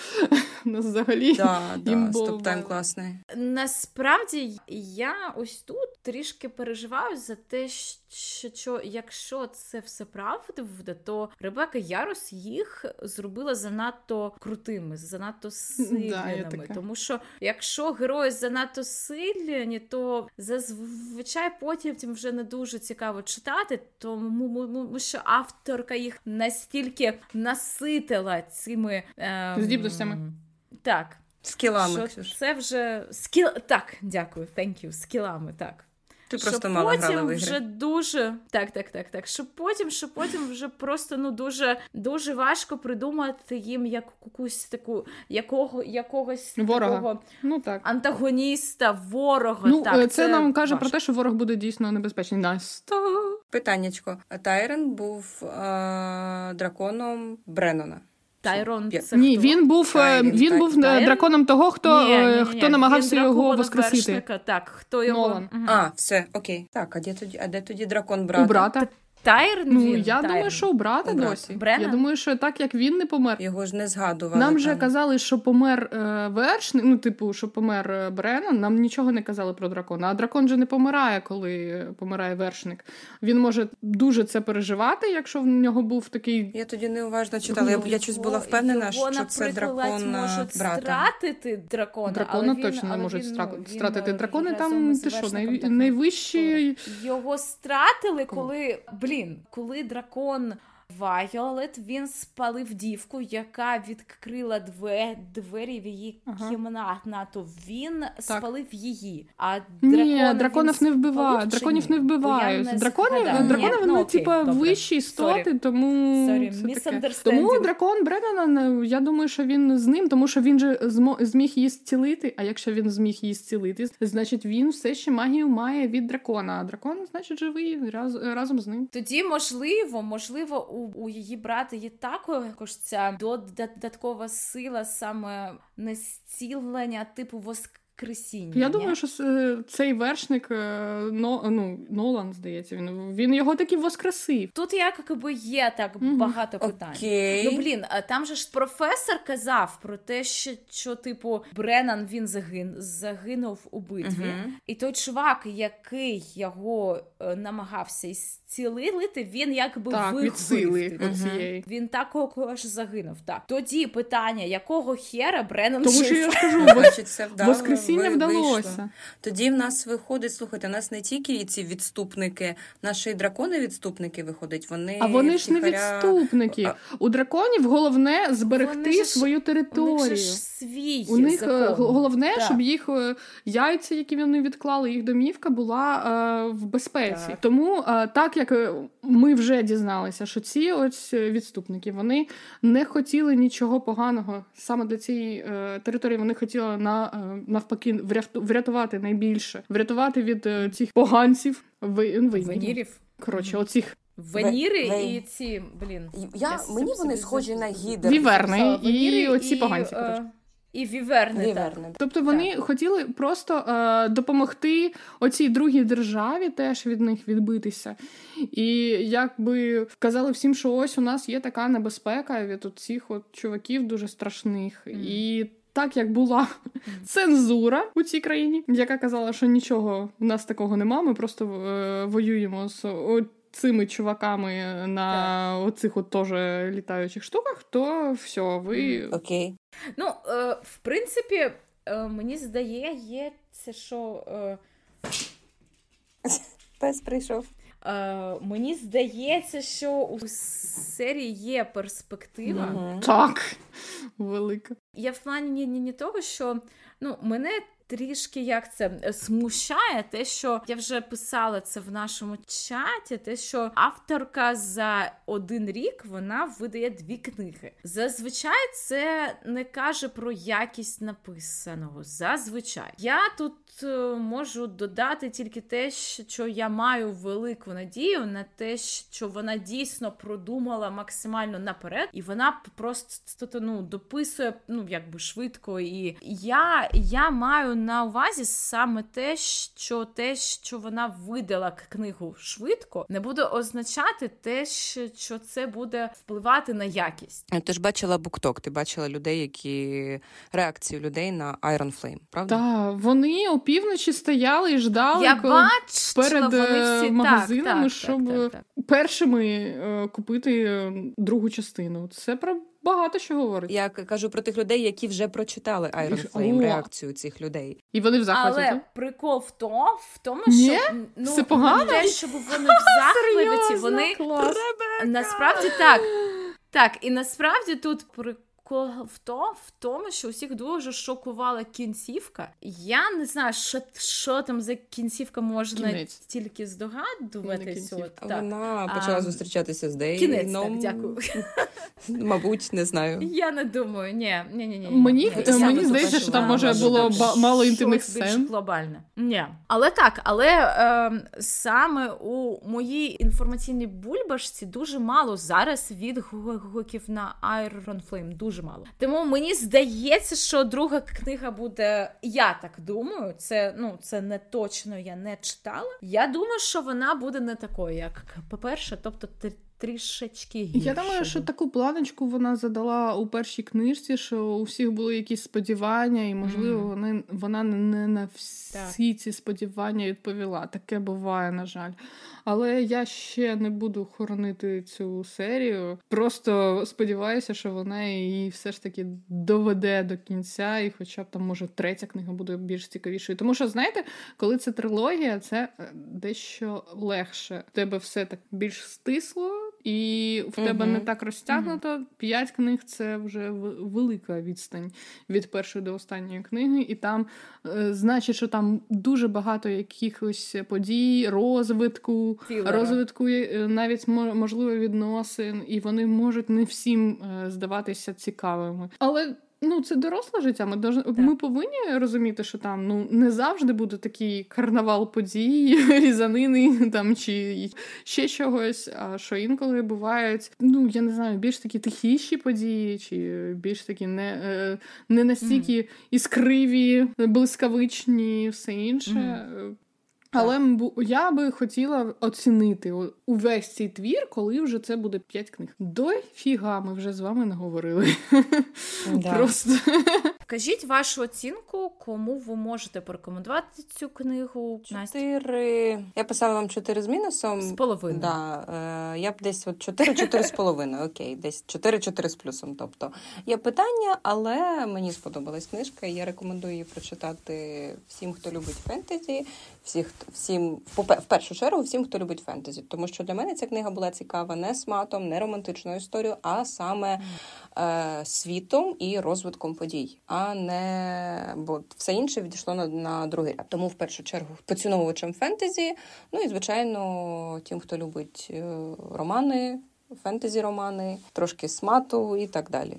У нас взагалі да, да, Stop Time класний. Насправді я ось тут трішки переживаю за те, що що, що якщо це все правда, то Ребека Ярос їх зробила занадто крутими, занадто (laughs) сильними. Да, Тому що якщо герої занадто сильні, то зазвичай потім вже не дуже цікаво читати, тому що авторка їх настільки наситила цими ем... здібностями. Так. Скілами. Що Це вже скіл. Так, дякую, thank you, скілами, так. Ти що просто мало грала в ігри. вже дуже так, так, так, так. Що потім, що потім вже просто ну дуже дуже важко придумати їм як якусь таку якого якогось ворога. такого ну, так. антагоніста, ворога. Ну, так, Це, це нам каже важко. про те, що ворог буде дійсно небезпечний. Настя. Питаннячко. Тайрен був е- драконом Бреннона. Тайрон це ні, хто? він був е, Тайрон, він так, був е, Тайрон? драконом того, хто ні, ні, ні, хто намагався його воскресити. Так, хто його Нолан. Угу. А, все, окей. Так, а де тоді, а де тоді дракон брата? У брата. Тайр ну, він, я Тайрн. думаю, що у брата у досі. Брена? Я думаю, що так як він не помер. Його ж не згадували. Нам там. же казали, що помер е, вершник, ну, типу, що помер е, Бреннан, Нам нічого не казали про дракона. А дракон же не помирає, коли помирає вершник. Він може дуже це переживати, якщо в нього був такий. Я тоді неуважно читала. Я, я щось була впевнена, його, що це дракон е, можуть брата. стратити дракона. Дракона але точно він, не можуть він, стратити. Дракони там ти що, найвищі. Його стратили, коли блін, коли дракон Вайолет він спалив дівку, яка відкрила двері, двері в її ага. кімнату. Він так. спалив її. А Ні, драконів не вбивають. Драконів не вбивають. Дракони, дракони вони ну, типа вищі істоти, Sorry. тому Sorry. це таке. тому дракон Бреннана, я думаю, що він з ним, тому що він же зміг її зцілити. А якщо він зміг її зцілити, значить він все ще магію має від дракона. А дракон, значить, живий раз, разом з ним. Тоді можливо, можливо у, у її брата є також ця додаткова сила саме настілення типу воск воскресіння. Я думаю, що цей вершник е, но, ну, Нолан, здається, він він його таки воскресив. Тут якби є так mm-hmm. багато питань. Okay. Ну блін, там же ж професор казав про те, що, що типу Бреннан він загин, загинув у битві, mm-hmm. і той чувак, який його е, намагався зцілити, він якби так, від сили mm-hmm. Він також загинув. Так тоді питання, якого хера Бреннан Тому що я кажу, воскресіння Спасіння вдалося. Вийшло. Тоді в нас виходить, слухайте, у нас не тільки ці відступники, наші дракони-відступники виходять. Вони а вони ж не відступники. А... У драконів головне зберегти ж, свою територію. У них, ж свій у них е, закон. головне, так. щоб їх е, яйця, які вони відклали, їх домівка була е, в безпеці. Так. Тому е, так як е, ми вже дізналися, що ці ось відступники вони не хотіли нічого поганого саме для цієї е, території. Вони хотіли на навпаки навпаки врятувати найбільше, врятувати від е, цих поганців ви, Венірів. Коротше, оцих. Веніри в... і ці, блін. Я, Мені вони схожі на гідер. Віверни і, і оці поганці. Е, і віверни. віверни. Тобто вони так. хотіли просто е, допомогти оцій другій державі теж від них відбитися. І якби казали всім, що ось у нас є така небезпека від цих от чуваків дуже страшних. Mm. І так як була цензура у цій країні, яка казала, що нічого в нас такого нема, ми просто е, воюємо з цими чуваками на так. оцих от теж літаючих штуках, то все, ви. Окей. Ну, е, в принципі, е, мені здається, що. Е... Пес прийшов. Е, Мені здається, що у серії є перспектива. Mm-hmm. Так, велика. Я в плані не, не того, що ну, мене трішки як це е, смущає, те, що я вже писала це в нашому чаті, те, що авторка за один рік вона видає дві книги. Зазвичай це не каже про якість написаного. Зазвичай я тут е, можу додати тільки те, що я маю велику надію на те, що вона дійсно продумала максимально наперед, і вона просто ну, дописує ну якби швидко. І я, я маю на увазі саме те, що те, що вона видала книгу швидко, не буде означати те, що це буде впливати на якість. Ти ж бачила букток, ти бачила людей, які реакцію людей на Iron Flame, правда? Так, вони опівночі стояли і ждали Я коли бачила, перед вони е, всі... магазинами, так, щоб так, так, першими е, купити е, другу частину. Це про багато що говорить. Я кажу про тих людей, які вже прочитали Iron Flame, реакцію цих людей. І вони в захваті. Але прикол в тому, в тому, що ну Все погано? не те, щоб вони в (laughs) захваті, вони насправді так. Так, і насправді тут прикол в то, в тому, що усіх дуже шокувала кінцівка. Я не знаю, що що там за кінцівка можна Кінець. тільки так. Вона почала а, зустрічатися з Дейном. Кінець, так, дякую. (laughs) Мабуть, не знаю. Я не думаю, ні, ні, ні, ні. Мені мені здається, що там може було мало інтимних сцен. більш глобальне. Ні. Але так, але е, саме у моїй інформаційній бульбашці дуже мало зараз відгуків на Iron Flame. Дуже дуже мало. Тому мені здається, що друга книга буде. Я так думаю, це ну це не точно я не читала. Я думаю, що вона буде не такою, як по-перше, тобто трішечки гірше. Я думаю, що таку планочку вона задала у першій книжці, що у всіх були якісь сподівання, і, можливо, mm. вони, вона не на всі так. ці сподівання відповіла. Таке буває, на жаль. Але я ще не буду хоронити цю серію. Просто сподіваюся, що вона її все ж таки доведе до кінця, і, хоча б там, може, третя книга буде більш цікавішою. Тому що, знаєте, коли це трилогія, це е, дещо легше. У тебе все так більш стисло і в тебе не так розтягнуто. П'ять книг це вже велика відстань від першої до останньої книги, і там е, значить, що там дуже багато якихось подій, розвитку, Філера. розвитку е, навіть можливо відносин, і вони можуть не всім е, здаватися цікавими. Але Ну, це доросле життя. Ми дож... ми повинні розуміти, що там ну не завжди буде такий карнавал подій, (laughs) різанини там чи ще чогось. А що інколи бувають, ну я не знаю, більш такі тихіші події, чи більш такі не е, не настільки іскриві, блискавичні, все інше. Mm. Але я би хотіла оцінити увесь цей твір, коли вже це буде п'ять книг. Дофіга, ми вже з вами не говорили. (laughs) Да. Просто (laughs) Кажіть вашу оцінку, кому ви можете порекомендувати цю книгу? Чотири. Я писала вам чотири з мінусом. З половиною. Да. Е, Я б десь от чотири-чотири з половиною. Окей, десь чотири-чотири з плюсом. Тобто є питання, але мені сподобалась книжка. Я рекомендую її прочитати всім, хто любить фентезі, всіх всім в першу чергу, всім, хто любить фентезі. Тому що для мене ця книга була цікава не сматом, не романтичною історією, а саме е, світом і розвитком подій, а не бо все інше відійшло на, на другий ряд. Тому в першу чергу поціновувачам фентезі. Ну і звичайно, тим, хто любить е, романи фентезі романи, трошки смату і так далі.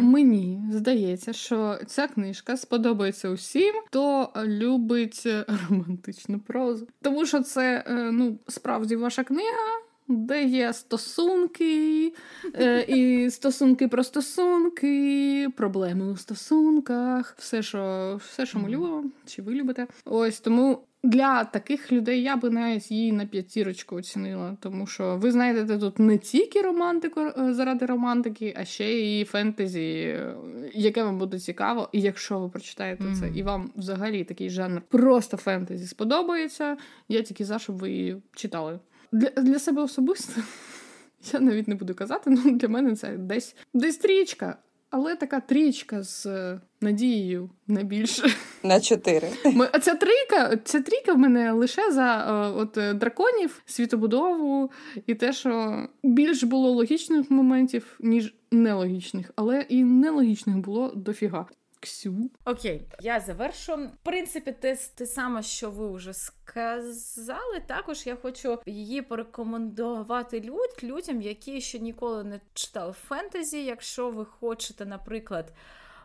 Мені здається, що ця книжка сподобається усім, хто любить романтичну прозу. Тому що це е, ну справді ваша книга. де є стосунки, е, і стосунки про стосунки, проблеми у стосунках, все, що все, що ми любимо, чи ви любите. Ось тому для таких людей я би навіть її на п'ятірочку оцінила, тому що ви знайдете тут не тільки романтику е, заради романтики, а ще і фентезі, е, яке вам буде цікаво. І якщо ви прочитаєте mm-hmm. це, і вам взагалі такий жанр просто фентезі сподобається, я тільки за щоб ви її читали. Для, Для себе особисто. (laughs) Я навіть не буду казати, ну для мене це десь десь трічка. Але така трічка з е, надією на більше. (laughs) На чотири. (laughs) А ця трійка, ця трійка в мене лише за е, от е, драконів, світобудову і те, що більш було логічних моментів, ніж нелогічних, але і нелогічних було дофіга. Ксю. Окей, я завершу. В принципі, те, те саме, що ви вже сказали. Також я хочу її порекомендувати люд, людям, які ще ніколи не читали фентезі. Якщо ви хочете, наприклад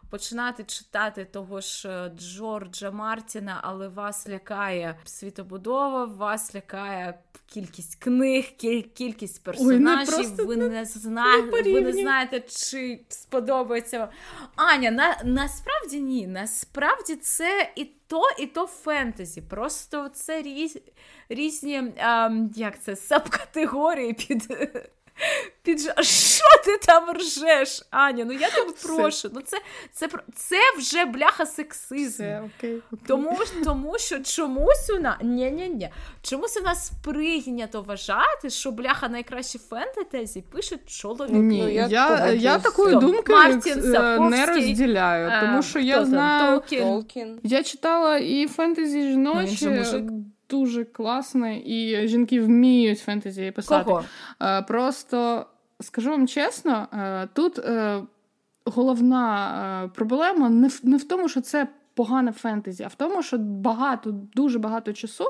починати читати того ж е, Джорджа Мартіна, але вас лякає світобудова, вас лякає кількість книг, кількість персонажів. Ой, ви не знаєте, ви не знаєте, чи сподобається. Аня, на, насправді ні. Насправді це і то, і то фентезі. Просто це різ, різні а, ем, як це, сабкатегорії під. Під що ти там ржеш, Аня? Ну я тебе прошу. Ну це це, це вже бляха сексизм. Все, окей, окей. Тому тому що чомусь у нас ні-ні-ні, чомусь у нас прийнято вважати, що бляха найкращі фентезі пише чоловік. Ні, ну, я я, я такої думки Мартін, е, не розділяю, тому що я знаю Толкін. Я читала і фентезі жіночі дуже класне, і жінки вміють фентезі писати. Кого? Е, просто скажу вам чесно, е, тут е, головна проблема не в, не в тому, що це погане фентезі, а в тому, що багато, дуже багато часу.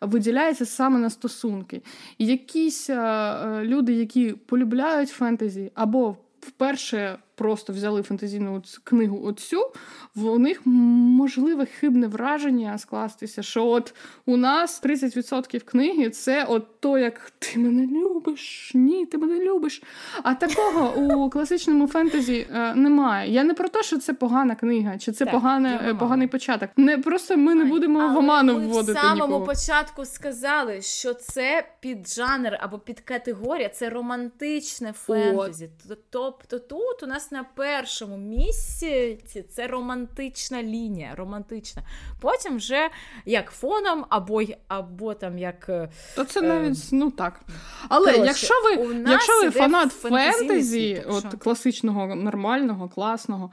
Виділяється саме на стосунки. І якісь е, люди, які полюбляють фентезі, або вперше просто взяли фантазійну книгу оцю, в них можливе хибне враження скластися, що от у нас 30% книги це от то, як ти мене любиш, ні, ти мене любиш. А такого у класичному фентезі е, немає. Я не про те, що це погана книга, чи це так, погане, е, поганий початок. Не Просто ми не будемо Але в оману ми вводити. В самому нікого. початку сказали, що це під жанр або під категорія, це романтичне фентезі. Тобто тут у нас на першому місці це романтична лінія. романтична. Потім вже як фоном, або або там як. Е, То це навіть е, ну так. Але Коротше, якщо ви якщо ви фанат фентезі, от класичного, нормального, класного,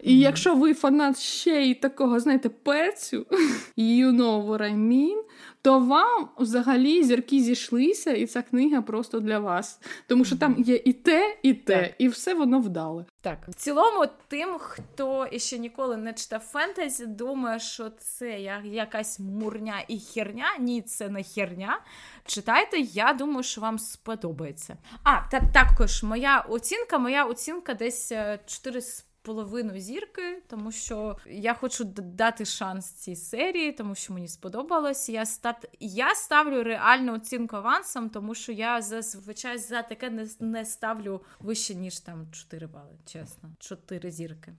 і mm-hmm. якщо ви фанат ще й такого, знаєте, перцю, (laughs) you know what I mean, то вам взагалі зірки зійшлися, і ця книга просто для вас. Тому що там є і те, і те, так. і все воно вдале. Так, в цілому, тим, хто ще ніколи не читав фентезі, думає, що це якась мурня і херня. Ні, це не херня. Читайте, я думаю, що вам сподобається. А, та також моя оцінка, моя оцінка десь 4 е, з половину зірки, тому що я хочу дати шанс цій серії, тому що мені сподобалось. Я стат... я ставлю реальну оцінку авансом, тому що я зазвичай за таке не, не ставлю вище, ніж там 4 бали, чесно, 4 зірки.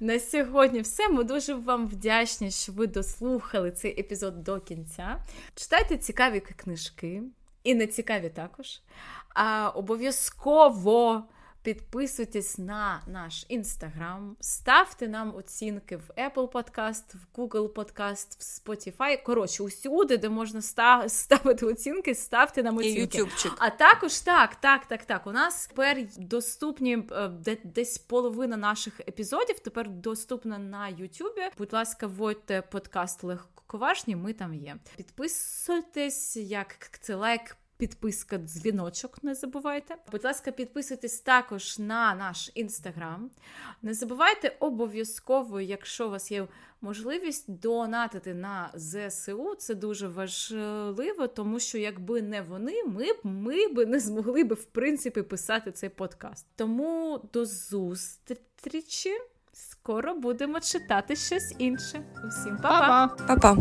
На сьогодні все. Ми дуже вам вдячні, що ви дослухали цей епізод до кінця. Читайте цікаві книжки, і не цікаві також. А Обов'язково. Підписуйтесь на наш інстаграм, ставте нам оцінки в Apple Podcast, в Google Podcast, в Spotify. Коротше, усюди, де можна ставити оцінки, ставте нам оцінки. І ютубчик. А також так, так, так, так. У нас тепер доступні е, десь половина наших епізодів. Тепер доступна на Ютубі. Будь ласка, вводьте подкаст легковажні, ми там є. Підписуйтесь, як це лайк підписка, дзвіночок, не забувайте. Будь ласка, підписуйтесь також на наш інстаграм. Не забувайте обов'язково, якщо у вас є можливість, донатити на ЗСУ. Це дуже важливо, тому що якби не вони, ми б ми б не змогли б в принципі писати цей подкаст. Тому до зустрічі. Скоро будемо читати щось інше. Усім па-па! Па-па!